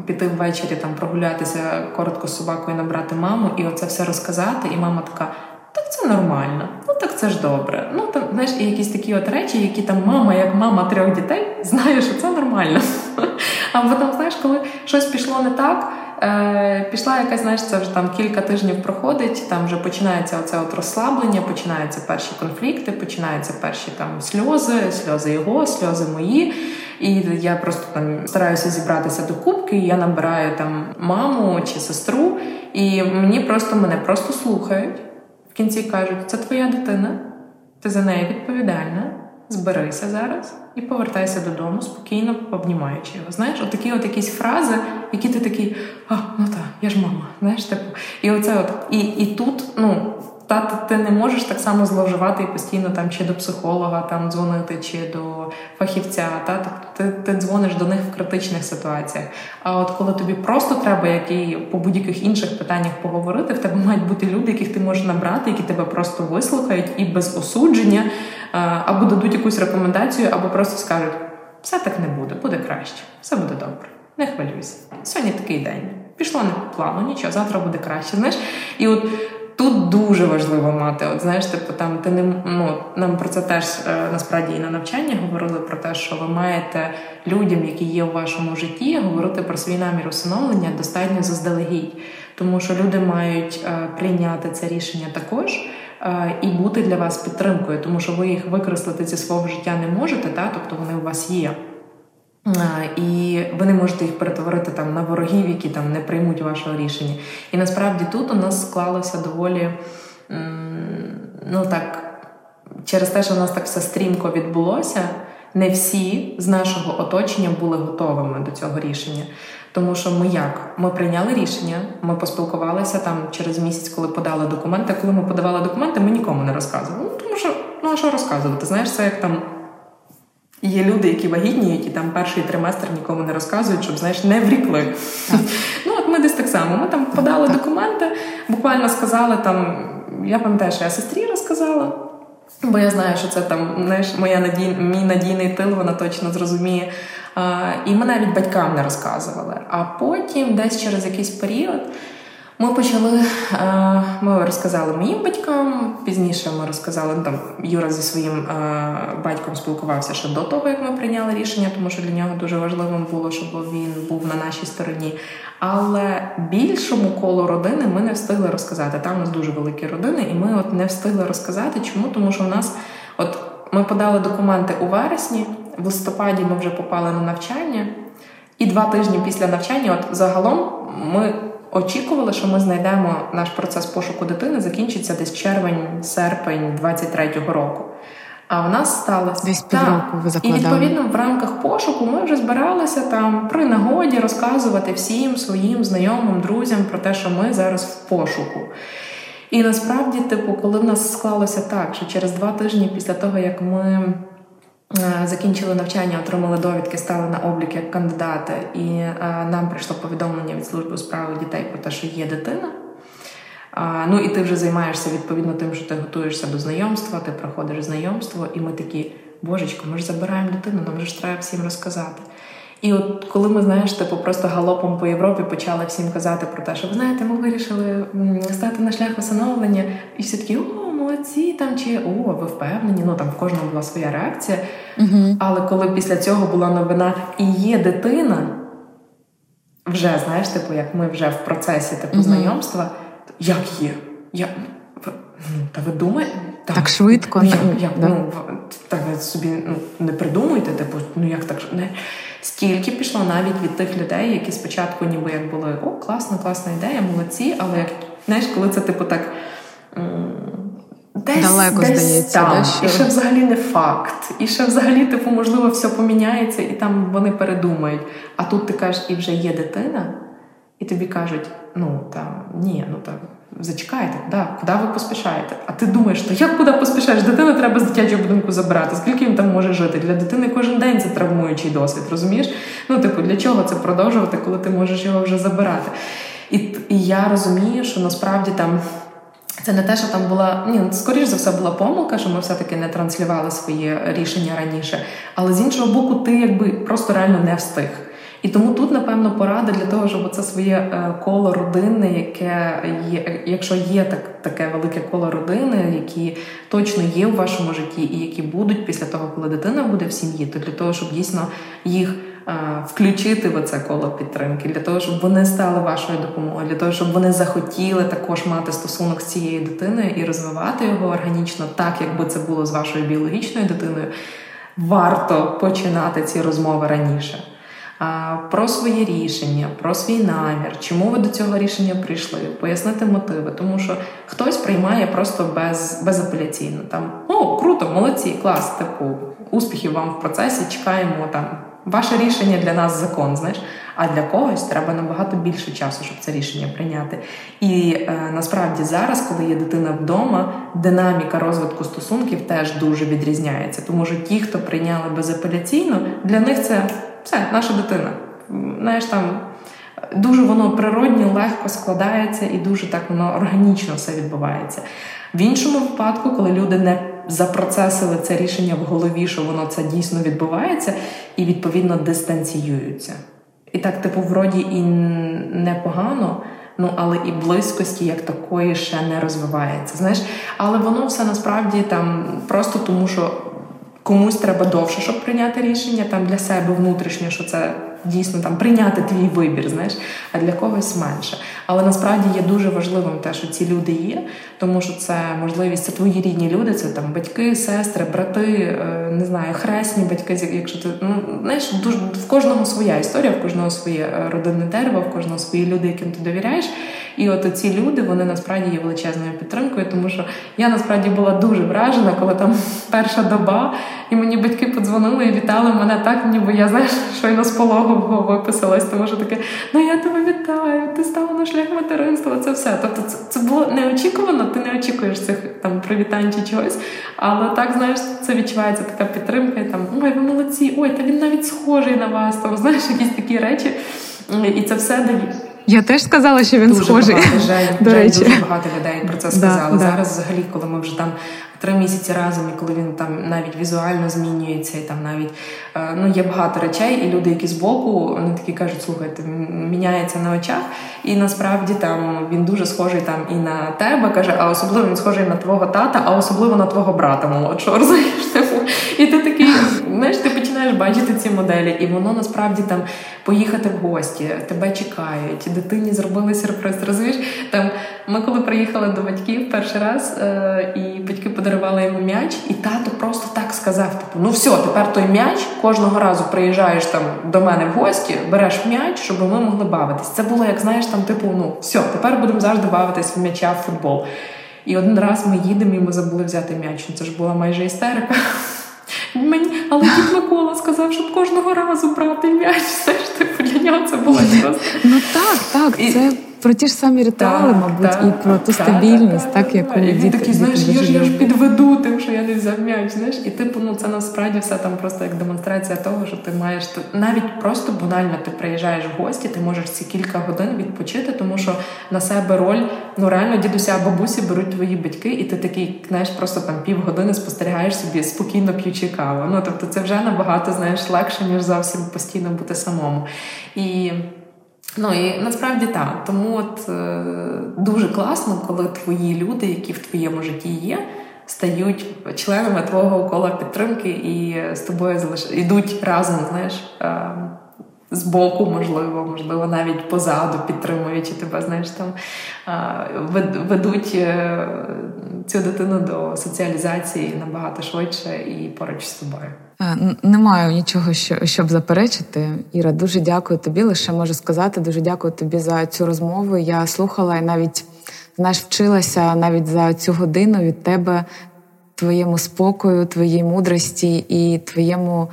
піти ввечері там прогулятися коротко з собакою, набрати маму, і оце все розказати, і мама така. Так це нормально, ну так це ж добре. Ну там знаєш, і якісь такі от речі, які там мама, як мама трьох дітей, знає, що це нормально. А потім, знаєш, коли щось пішло не так, е, пішла якась, знаєш, це вже там кілька тижнів проходить, там вже починається оце от розслаблення, починаються перші конфлікти, починаються перші там сльози, сльози його, сльози мої. І я просто там стараюся зібратися до кубки, і я набираю там маму чи сестру, і мені просто мене просто слухають. В кінці кажуть, це твоя дитина, ти за неї відповідальна, зберися зараз і повертайся додому, спокійно обнімаючи його. Знаєш, отакі от якісь фрази, які ти такий, а, ну так, я ж мама. Знаєш, типу. І оце от, і, і тут, ну. Та ти не можеш так само зловживати і постійно там чи до психолога там дзвонити, чи до фахівця. Та ти, ти дзвониш до них в критичних ситуаціях. А от коли тобі просто треба, як і по будь-яких інших питаннях поговорити, в тебе мають бути люди, яких ти можеш набрати, які тебе просто вислухають і без осудження, або дадуть якусь рекомендацію, або просто скажуть: все так не буде, буде краще, все буде добре, не хвилюйся. Сьогодні такий день. Пішло не по плану, нічого, завтра буде краще. Знаєш, і от Тут дуже важливо мати. От знаєш, типу там ти не ну нам про це теж е, насправді і на навчанні говорили про те, що ви маєте людям, які є у вашому житті, говорити про свій намір усиновлення достатньо заздалегідь, тому що люди мають е, прийняти це рішення також. Е, і бути для вас підтримкою, тому що ви їх викреслити зі свого життя не можете, та тобто вони у вас є. І ви не можете їх перетворити там на ворогів, які там не приймуть вашого рішення. І насправді тут у нас склалося доволі ну так через те, що в нас так все стрімко відбулося, не всі з нашого оточення були готовими до цього рішення. Тому що ми як? Ми прийняли рішення, ми поспілкувалися там через місяць, коли подали документи. Коли ми подавали документи, ми нікому не розказували. Ну тому що ну а що розказувати? Знаєш, це як там. Є люди, які вагітні, які там перший триместр нікому не розказують, щоб знаєш, не врікли. Ну от ми десь так само. Ми там подали документи, буквально сказали там. Я пам'ятаю, що я сестрі розказала, бо я знаю, що це там знаєш, моя надій, мій надійний тил, вона точно зрозуміє. А, І ми навіть батькам не розказували. А потім, десь через якийсь період, ми почали, ми розказали моїм батькам. Пізніше ми розказали ну, там Юра зі своїм батьком спілкувався ще до того, як ми прийняли рішення, тому що для нього дуже важливим було, щоб він був на нашій стороні. Але більшому колу родини ми не встигли розказати. Там у нас дуже великі родини, і ми от не встигли розказати. Чому? Тому що у нас, от ми подали документи у вересні, в листопаді ми вже попали на навчання, і два тижні після навчання, от загалом, ми очікували, що ми знайдемо наш процес пошуку дитини, закінчиться десь червень-серпень 23-го року. А в нас сталося десь півроку ви закладали. І відповідно в рамках пошуку ми вже збиралися там при нагоді розказувати всім своїм знайомим, друзям про те, що ми зараз в пошуку. І насправді, типу, коли в нас склалося так, що через два тижні після того, як ми закінчили навчання, отримали довідки, стали на облік як кандидати, і е, нам прийшло повідомлення від служби у справах дітей про те, що є дитина. Ну і ти вже займаєшся відповідно тим, що ти готуєшся до знайомства, ти проходиш знайомство, і ми такі, божечко, ми ж забираємо дитину, нам ж треба всім розказати. І от коли ми знаєш, типу просто галопом по Європі почали всім казати про те, що ви знаєте, ми вирішили стати на шлях усиновлення, і всі такі о молодці там чи о, ви впевнені. Ну там в кожного була своя реакція. Угу. Але коли після цього була новина і є дитина, вже знаєш, типу, як ми вже в процесі типу угу. знайомства, як є? Я, ну, Та ви думаєте? Так, так швидко. Ну, як, як, да. ну, так собі ну, не придумуйте, типу, ну як так не стільки пішло навіть від тих людей, які спочатку ніби як були о, класна, класна ідея, молодці, але як знаєш, коли це типу так Десь, Далеко десь здається, там. Да, що... і ще взагалі не факт. І ще взагалі, типу, можливо, все поміняється, і там вони передумають. А тут ти кажеш, і вже є дитина, і тобі кажуть: ну там ні, ну там зачекайте, да, куди ви поспішаєте? А ти думаєш, то як куди поспішаєш? Дитину треба з дитячого будинку забирати. Скільки він там може жити? Для дитини кожен день це травмуючий досвід, розумієш? Ну, типу, для чого це продовжувати, коли ти можеш його вже забирати? І, І я розумію, що насправді там. Це не те, що там була ні, скоріш за все була помилка, що ми все-таки не транслювали свої рішення раніше. Але з іншого боку, ти якби просто реально не встиг. І тому тут, напевно, порада для того, щоб це своє е, коло родини, яке є, якщо є так, таке велике коло родини, які точно є в вашому житті, і які будуть після того, коли дитина буде в сім'ї, то для того, щоб дійсно їх включити в це коло підтримки, для того, щоб вони стали вашою допомогою, для того, щоб вони захотіли також мати стосунок з цією дитиною і розвивати його органічно, так якби це було з вашою біологічною дитиною. Варто починати ці розмови раніше. Про своє рішення, про свій намір, чому ви до цього рішення прийшли, пояснити мотиви, тому що хтось приймає просто без, безапеляційно. Там о, круто, молодці, клас, типу, успіхів вам в процесі, чекаємо там Ваше рішення для нас закон, знаєш, а для когось треба набагато більше часу, щоб це рішення прийняти. І е, насправді зараз, коли є дитина вдома, динаміка розвитку стосунків теж дуже відрізняється. Тому що ті, хто прийняли безапеляційно, для них це все, наша дитина. Знаєш, там дуже воно природньо, легко складається і дуже так воно органічно все відбувається. В іншому випадку, коли люди не запроцесили це рішення в голові, що воно це дійсно відбувається, і відповідно дистанціюються. І так, типу, вроді і непогано, ну але і близькості як такої ще не розвивається. Знаєш, але воно все насправді там просто тому, що комусь треба довше, щоб прийняти рішення там для себе внутрішньо, що це дійсно там прийняти твій вибір, знаєш, а для когось менше. Але насправді є дуже важливим те, що ці люди є, тому що це можливість, це твої рідні люди, це там батьки, сестри, брати, е, не знаю, хресні батьки, якщо ти ну знаєш, дуже в кожного своя історія, в кожного своє е, родинне дерево, в кожного свої люди, яким ти довіряєш. І от ці люди вони насправді є величезною підтримкою, тому що я насправді була дуже вражена, коли там перша доба, і мені батьки подзвонили і вітали мене так, ніби я знаєш, щойно з пологового виписалась, тому що таке, ну я тебе вітаю, ти стала на шлях материнства. Це все. Тобто, це, це було неочікувано, ти не очікуєш цих там привітань чи чогось. Але так знаєш, це відчувається така підтримка. і там Ой, ви молодці, ой, та він навіть схожий на вас. Там знаєш, якісь такі речі, і це все дає. Я теж сказала, що він дуже схожий. Багато, Жень, До Жень, речі. Дуже багато людей про це сказали. Да, Зараз, да. взагалі, коли ми вже там три місяці разом, і коли він там навіть візуально змінюється, і там навіть е, ну є багато речей, і люди, які збоку, вони такі кажуть, слухайте, міняється на очах. І насправді там він дуже схожий там і на тебе, каже, а особливо він схожий на твого тата, а особливо на твого брата молодшого. розумієш? Типу, і ти такий, знаєш, ти починаєш бачити ці моделі, і воно насправді там поїхати в гості, тебе чекають, дитині зробили сюрприз. Розумієш, там ми коли приїхали до батьків перший раз, е, і батьки подарували йому м'яч, і тато просто так сказав: типу, ну все, тепер той м'яч кожного разу приїжджаєш там до мене в гості, береш м'яч, щоб ми могли бавитись. Це було як знаєш, там типу, ну все, тепер будемо завжди бавитись в м'яча в футбол. І один раз ми їдемо, і ми забули взяти м'яч. Ну, це ж була майже істерика. Мені, але дід Микола сказав, щоб кожного разу брати м'яч. Все ж типу для нього це було просто. Ну так, так. Це про ті ж самі ритуали, мабуть, та, і про ту стабільність, так яку і він такий, знаєш, я ж я ж підведу тим, що я не взяв м'яч. Знаєш, і типу, ну це насправді все там просто як демонстрація того, що ти маєш навіть просто банально ти приїжджаєш в гості, ти можеш ці кілька годин відпочити, тому що на себе роль ну реально дідуся бабусі беруть твої батьки, і ти такий, знаєш, просто там півгодини спостерігаєш собі спокійно п'ючи каву. Ну тобто, це вже набагато знаєш легше ніж зовсім постійно бути самому і. Ну і насправді так. Тому от е, дуже класно, коли твої люди, які в твоєму житті є, стають членами твого кола підтримки і з тобою залиш... йдуть разом, знаєш. Е, з боку, можливо, можливо, навіть позаду, підтримуючи тебе, знаєш, там ведуть е, цю дитину до соціалізації набагато швидше і поруч з тобою. Е, не маю нічого, щоб заперечити. Іра, дуже дякую тобі. Лише можу сказати, дуже дякую тобі за цю розмову. Я слухала і навіть знаєш, вчилася навіть за цю годину від тебе, твоєму спокою, твоїй мудрості і твоєму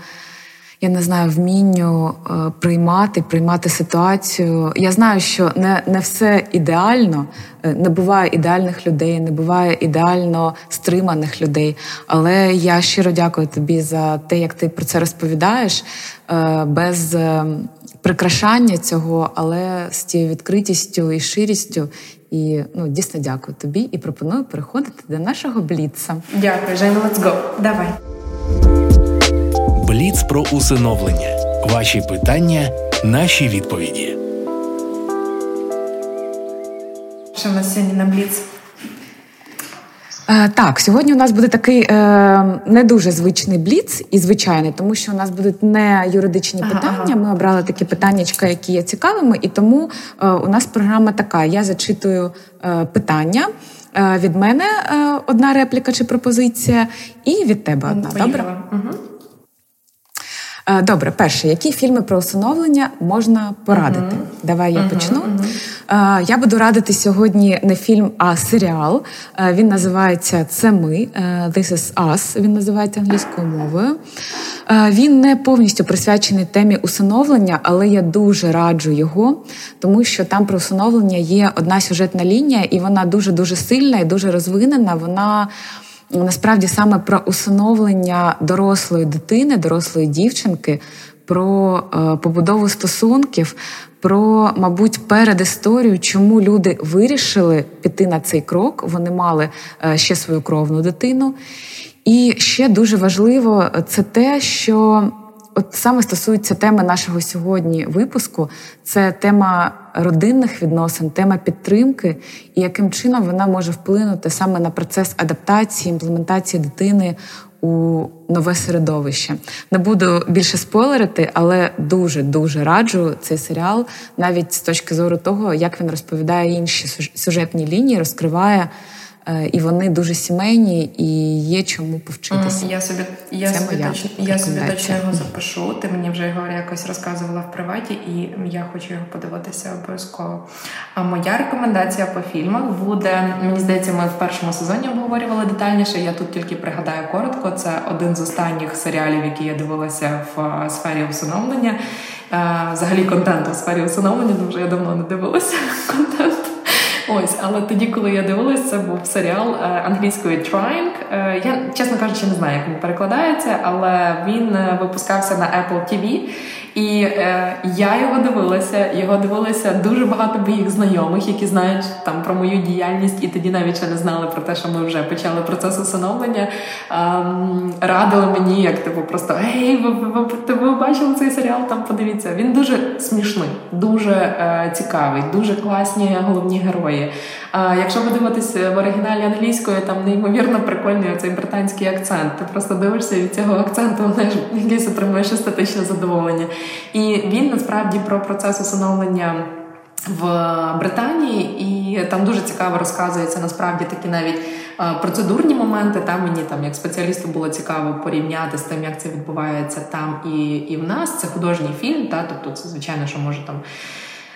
я не знаю, вмінню е, приймати, приймати ситуацію. Я знаю, що не не все ідеально, е, не буває ідеальних людей, не буває ідеально стриманих людей. Але я щиро дякую тобі за те, як ти про це розповідаєш, е, без прикрашання цього, але з тією відкритістю і ширістю. І ну дійсно дякую тобі і пропоную переходити до нашого бліца. Дякую, Женя, let's go. Давай. Бліц про усиновлення. Ваші питання, наші відповіді. Що в нас сьогодні на Бліц? Е, так, сьогодні у нас буде такий е, не дуже звичний бліц і звичайний, тому що у нас будуть не юридичні ага, питання. Ага. Ми обрали такі питання, які є цікавими, і тому е, у нас програма така: я зачитую е, питання. Е, від мене е, одна репліка чи пропозиція, і від тебе одна. Добре? Угу. Е, добре, перше, які фільми про усиновлення можна порадити? Uh-huh. Давай я uh-huh, почну. Uh-huh. Я буду радити сьогодні не фільм, а серіал. Е, він називається Це ми. This is Us, Він називається англійською мовою. Він не повністю присвячений темі усиновлення, але я дуже раджу його, тому що там про усиновлення є одна сюжетна лінія, і вона дуже дуже сильна і дуже розвинена. Вона насправді саме про усиновлення дорослої дитини, дорослої дівчинки, про е, побудову стосунків, про, мабуть, передісторію, чому люди вирішили піти на цей крок. Вони мали е, ще свою кровну дитину. І ще дуже важливо це те, що от саме стосується теми нашого сьогодні випуску, це тема родинних відносин, тема підтримки, і яким чином вона може вплинути саме на процес адаптації, імплементації дитини у нове середовище. Не буду більше спойлерити, але дуже дуже раджу цей серіал, навіть з точки зору того, як він розповідає інші сюжетні лінії, розкриває. Е, і вони дуже сімейні і є чому повчитися. Я собі я Це собі точно я собі точно його запишу. Ти мені вже його якось розказувала в приваті, і я хочу його подивитися обов'язково. А моя рекомендація по фільмах буде. Мені здається, ми в першому сезоні обговорювали детальніше. Я тут тільки пригадаю коротко. Це один з останніх серіалів, які я дивилася в е, сфері усиновлення. Е, взагалі контенту в сфері усиновлення, тому що я давно не дивилася контент. Ось, але тоді, коли я дивилась, це був серіал е, англійською Trying. Я, чесно кажучи, не знаю, як він перекладається, але він випускався на Apple TV. І е, я його дивилася, його дивилися дуже багато моїх знайомих, які знають там про мою діяльність, і тоді навіть ще не знали про те, що ми вже почали процес усиновлення. Ем, радили мені, як типу, просто гей, ви, ви, ви, ви бачили цей серіал? Там подивіться. Він дуже смішний, дуже е, цікавий, дуже класні головні герої. А якщо ви дивитесь в оригіналі англійською, там неймовірно прикольний цей британський акцент. Ти просто дивишся від цього акценту, знаєш, якесь отримуєш естетичне задоволення. І він насправді про процес усиновлення. В Британії, і там дуже цікаво розказується насправді такі навіть процедурні моменти. Там мені там як спеціалісту було цікаво порівняти з тим, як це відбувається там і і в нас. Це художній фільм, та тобто це звичайно, що може там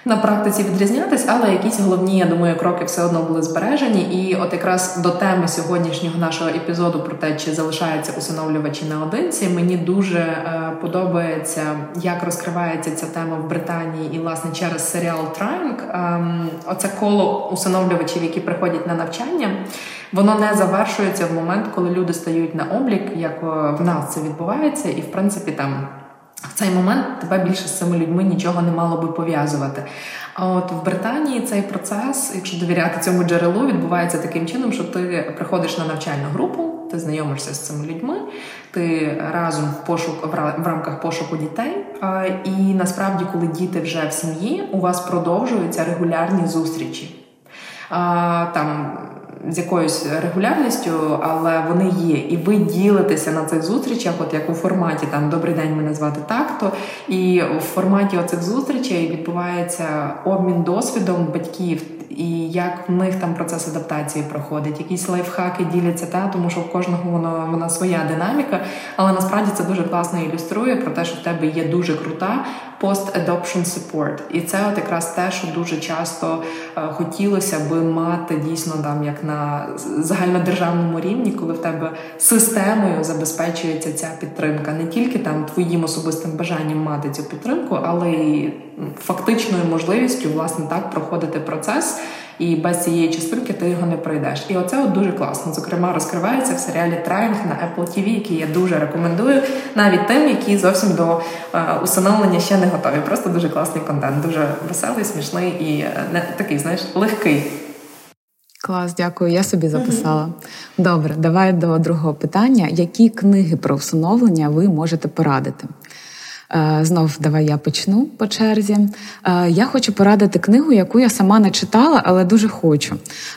на практиці відрізнятись, але якісь головні, я думаю, кроки все одно були збережені. І от якраз до теми сьогоднішнього нашого епізоду про те, чи залишаються усиновлювачі наодинці, мені дуже е, подобається, як розкривається ця тема в Британії і власне через серіал Транк. Е, оце коло усиновлювачів, які приходять на навчання. Воно не завершується в момент, коли люди стають на облік, як е, в нас це відбувається, і в принципі там в цей момент тебе більше з цими людьми нічого не мало би пов'язувати. А от в Британії цей процес, якщо довіряти цьому джерелу, відбувається таким чином, що ти приходиш на навчальну групу, ти знайомишся з цими людьми, ти разом в пошук в рамках пошуку дітей. І насправді, коли діти вже в сім'ї, у вас продовжуються регулярні зустрічі. Там з якоюсь регулярністю, але вони є. І ви ділитеся на цих зустрічах, от як у форматі там Добрий день мене звати так-то. І в форматі оцих зустрічей відбувається обмін досвідом батьків і як в них там процес адаптації проходить, якісь лайфхаки діляться, та тому що в кожного воно вона своя динаміка, але насправді це дуже класно ілюструє про те, що в тебе є дуже крута post-adoption support. І це от якраз те, що дуже часто е, хотілося би мати дійсно там як на загальнодержавному рівні, коли в тебе системою забезпечується ця підтримка, не тільки там твоїм особистим бажанням мати цю підтримку, але й фактичною можливістю власне так проходити процес. І без цієї частинки ти його не пройдеш. І оце от дуже класно. Зокрема, розкривається в серіалі Трайнг на Apple TV, який я дуже рекомендую, навіть тим, які зовсім до е, усиновлення ще не готові. Просто дуже класний контент, дуже веселий, смішний і е, не такий, знаєш, легкий. Клас, дякую. Я собі записала. Добре, давай до другого питання. Які книги про всиновлення ви можете порадити? Е, знов давай я почну по черзі. Е, я хочу порадити книгу, яку я сама не читала, але дуже хочу.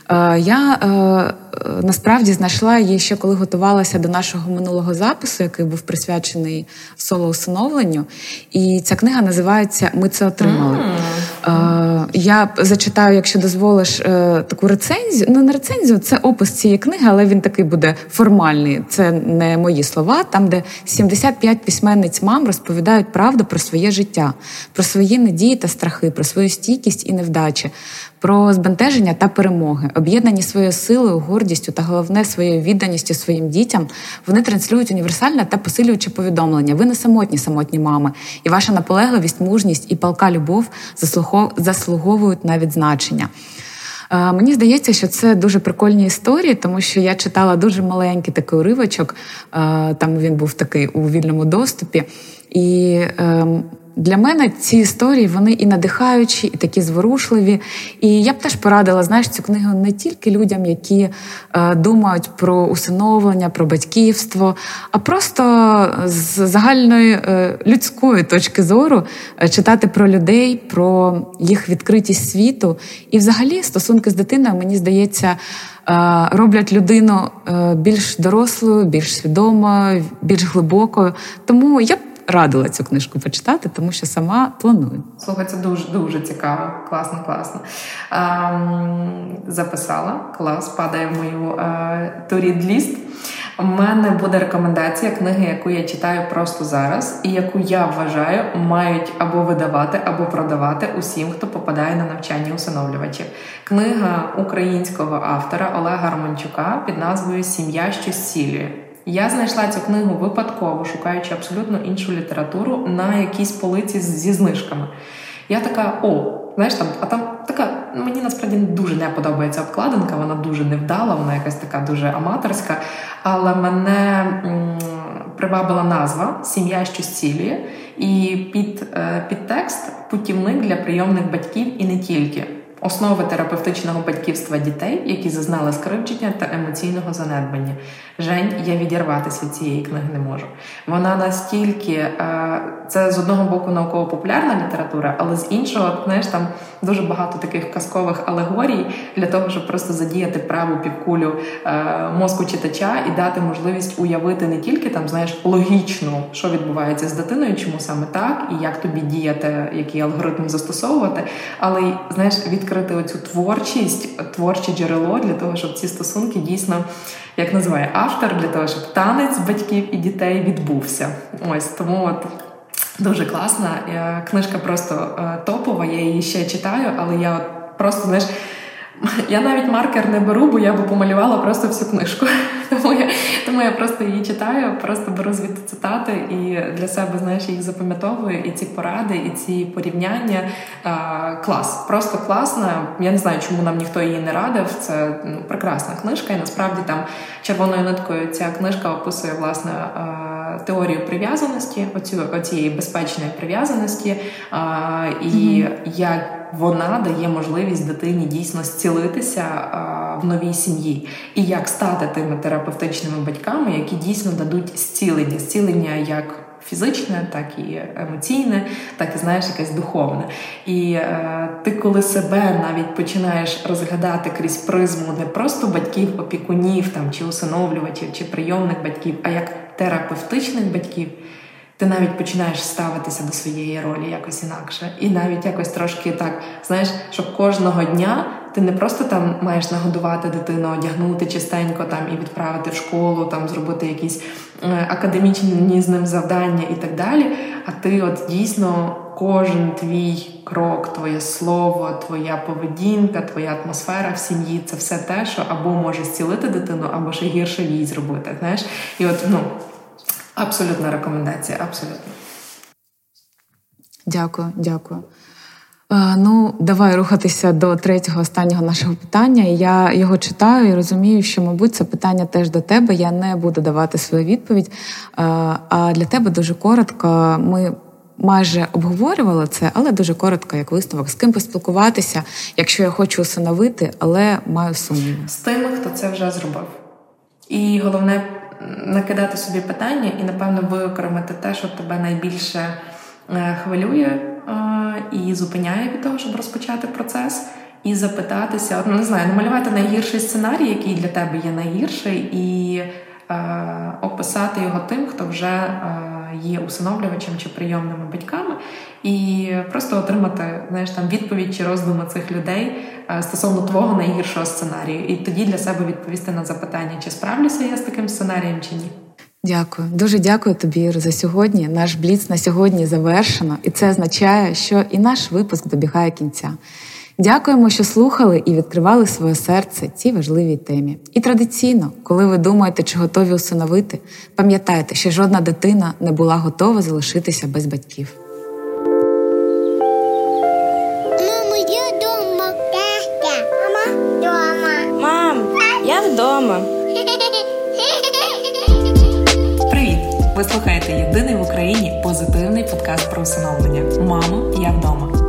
Е, я насправді знайшла її ще коли готувалася до нашого минулого запису, який був присвячений солоусиновленню. І ця книга називається Ми це отримали. Mm. Я зачитаю, якщо дозволиш, таку рецензію. Ну, не рецензію, це опис цієї книги, але він такий буде формальний. Це не мої слова. Там, де 75 письменниць мам розповідають правду про своє життя, про свої надії та страхи, про свою стійкість і невдачі, про збентеження та перемоги, об'єднані своєю силою, гордістю та головне своєю відданістю своїм дітям. Вони транслюють універсальне та посилююче повідомлення. Ви не самотні, самотні мами, і ваша наполегливість, мужність і палка любов заслуговують на відзначення. Е, мені здається, що це дуже прикольні історії, тому що я читала дуже маленький такий уривочок. Е, там він був такий у вільному доступі. І ем, для мене ці історії вони і надихаючі, і такі зворушливі. І я б теж порадила знаєш, цю книгу не тільки людям, які е, думають про усиновлення, про батьківство, а просто з загальної е, людської точки зору е, читати про людей, про їх відкритість світу. І, взагалі, стосунки з дитиною, мені здається. Е, роблять людину е, більш дорослою, більш свідомою, більш глибокою. Тому я б радила цю книжку почитати, тому що сама планую. Слухай, це дуже дуже цікаво, класно, класно. Ем, Записала клас, падає в мою турід-ліст. У мене буде рекомендація книги, яку я читаю просто зараз, і яку я вважаю мають або видавати, або продавати усім, хто попадає на навчання усиновлювачів. Книга українського автора Олега Романчука під назвою Сім'я що зцілює. Я знайшла цю книгу випадково, шукаючи абсолютно іншу літературу на якійсь полиці зі знижками. Я така, о, знаєш там, а там така мені насправді дуже не подобається обкладинка, вона дуже невдала, вона якась така дуже аматорська. Але мене м, привабила назва Сім'я що зцілює, і під, е, під текст путівник для прийомних батьків і не тільки основи терапевтичного батьківства дітей, які зазнали скривдження та емоційного занедбання. Жень, я відірватися від цієї книги не можу. Вона настільки е, це з одного боку науково-популярна література, але з іншого, знаєш, там дуже багато таких казкових алегорій для того, щоб просто задіяти праву півкулю е, мозку читача і дати можливість уявити не тільки там, знаєш, логічно, що відбувається з дитиною, чому саме так, і як тобі діяти, який алгоритм застосовувати, але й знаєш, відкрити оцю творчість, творче джерело для того, щоб ці стосунки дійсно як називає автор, для того, щоб танець батьків і дітей відбувся. Ось тому от. Дуже класна. Книжка просто е, топова, я її ще читаю, але я от просто знаєш, я навіть маркер не беру, бо я би помалювала просто всю книжку. Тому я тому я просто її читаю, просто беру звідти цитати і для себе знаєш, їх запам'ятовую. І ці поради, і ці порівняння. А, клас, просто класна. Я не знаю, чому нам ніхто її не радив. Це ну, прекрасна книжка, і насправді там червоною ниткою ця книжка описує власне. Теорію прив'язаності, оцю оцієї безпечної прив'язаності, а, і mm-hmm. як вона дає можливість дитині дійсно зцілитися в новій сім'ї, і як стати тими терапевтичними батьками, які дійсно дадуть зцілення, зцілення як. Фізичне, так і емоційне, так і знаєш, якесь духовне. І е, ти, коли себе навіть починаєш розглядати крізь призму не просто батьків, опікунів там чи усиновлювачів, чи прийомних батьків, а як терапевтичних батьків, ти навіть починаєш ставитися до своєї ролі якось інакше. І навіть якось трошки так, знаєш, що кожного дня ти не просто там маєш нагодувати дитину, одягнути чистенько там і відправити в школу, там зробити якісь е, академічні з ним завдання і так далі. А ти от дійсно. Кожен твій крок, твоє слово, твоя поведінка, твоя атмосфера в сім'ї це все те, що або може зцілити дитину, або ще гірше їй зробити. Знаєш, і от ну Абсолютна рекомендація, абсолютно. Дякую, дякую. Е, ну, давай рухатися до третього останнього нашого питання. Я його читаю і розумію, що, мабуть, це питання теж до тебе. Я не буду давати свою відповідь. Е, а для тебе дуже коротко. Ми майже обговорювали це, але дуже коротко, як висновок, з ким поспілкуватися, якщо я хочу усиновити, але маю сумніви. З тими, хто це вже зробив. І головне накидати собі питання і, напевно, виокремити те, що тебе найбільше е, хвилює е, і зупиняє від того, щоб розпочати процес, і запитатися, ну не знаю, намалювати найгірший сценарій, який для тебе є найгірший, і описати його тим, хто вже. Е, є усиновлювачем чи прийомними батьками, і просто отримати знаєш, там відповідь чи роздуми цих людей е, стосовно твого найгіршого сценарію, і тоді для себе відповісти на запитання, чи справлюся я з таким сценарієм, чи ні. Дякую, дуже дякую тобі Ір, за сьогодні. Наш бліц на сьогодні завершено, і це означає, що і наш випуск добігає кінця. Дякуємо, що слухали і відкривали своє серце цій важливій темі. І традиційно, коли ви думаєте, чи готові усиновити, пам'ятайте, що жодна дитина не була готова залишитися без батьків. Мамо, я вдома. Мама, вдома. Мам, я вдома. Привіт! Ви слухаєте єдиний в Україні позитивний подкаст про усиновлення. Мамо, я вдома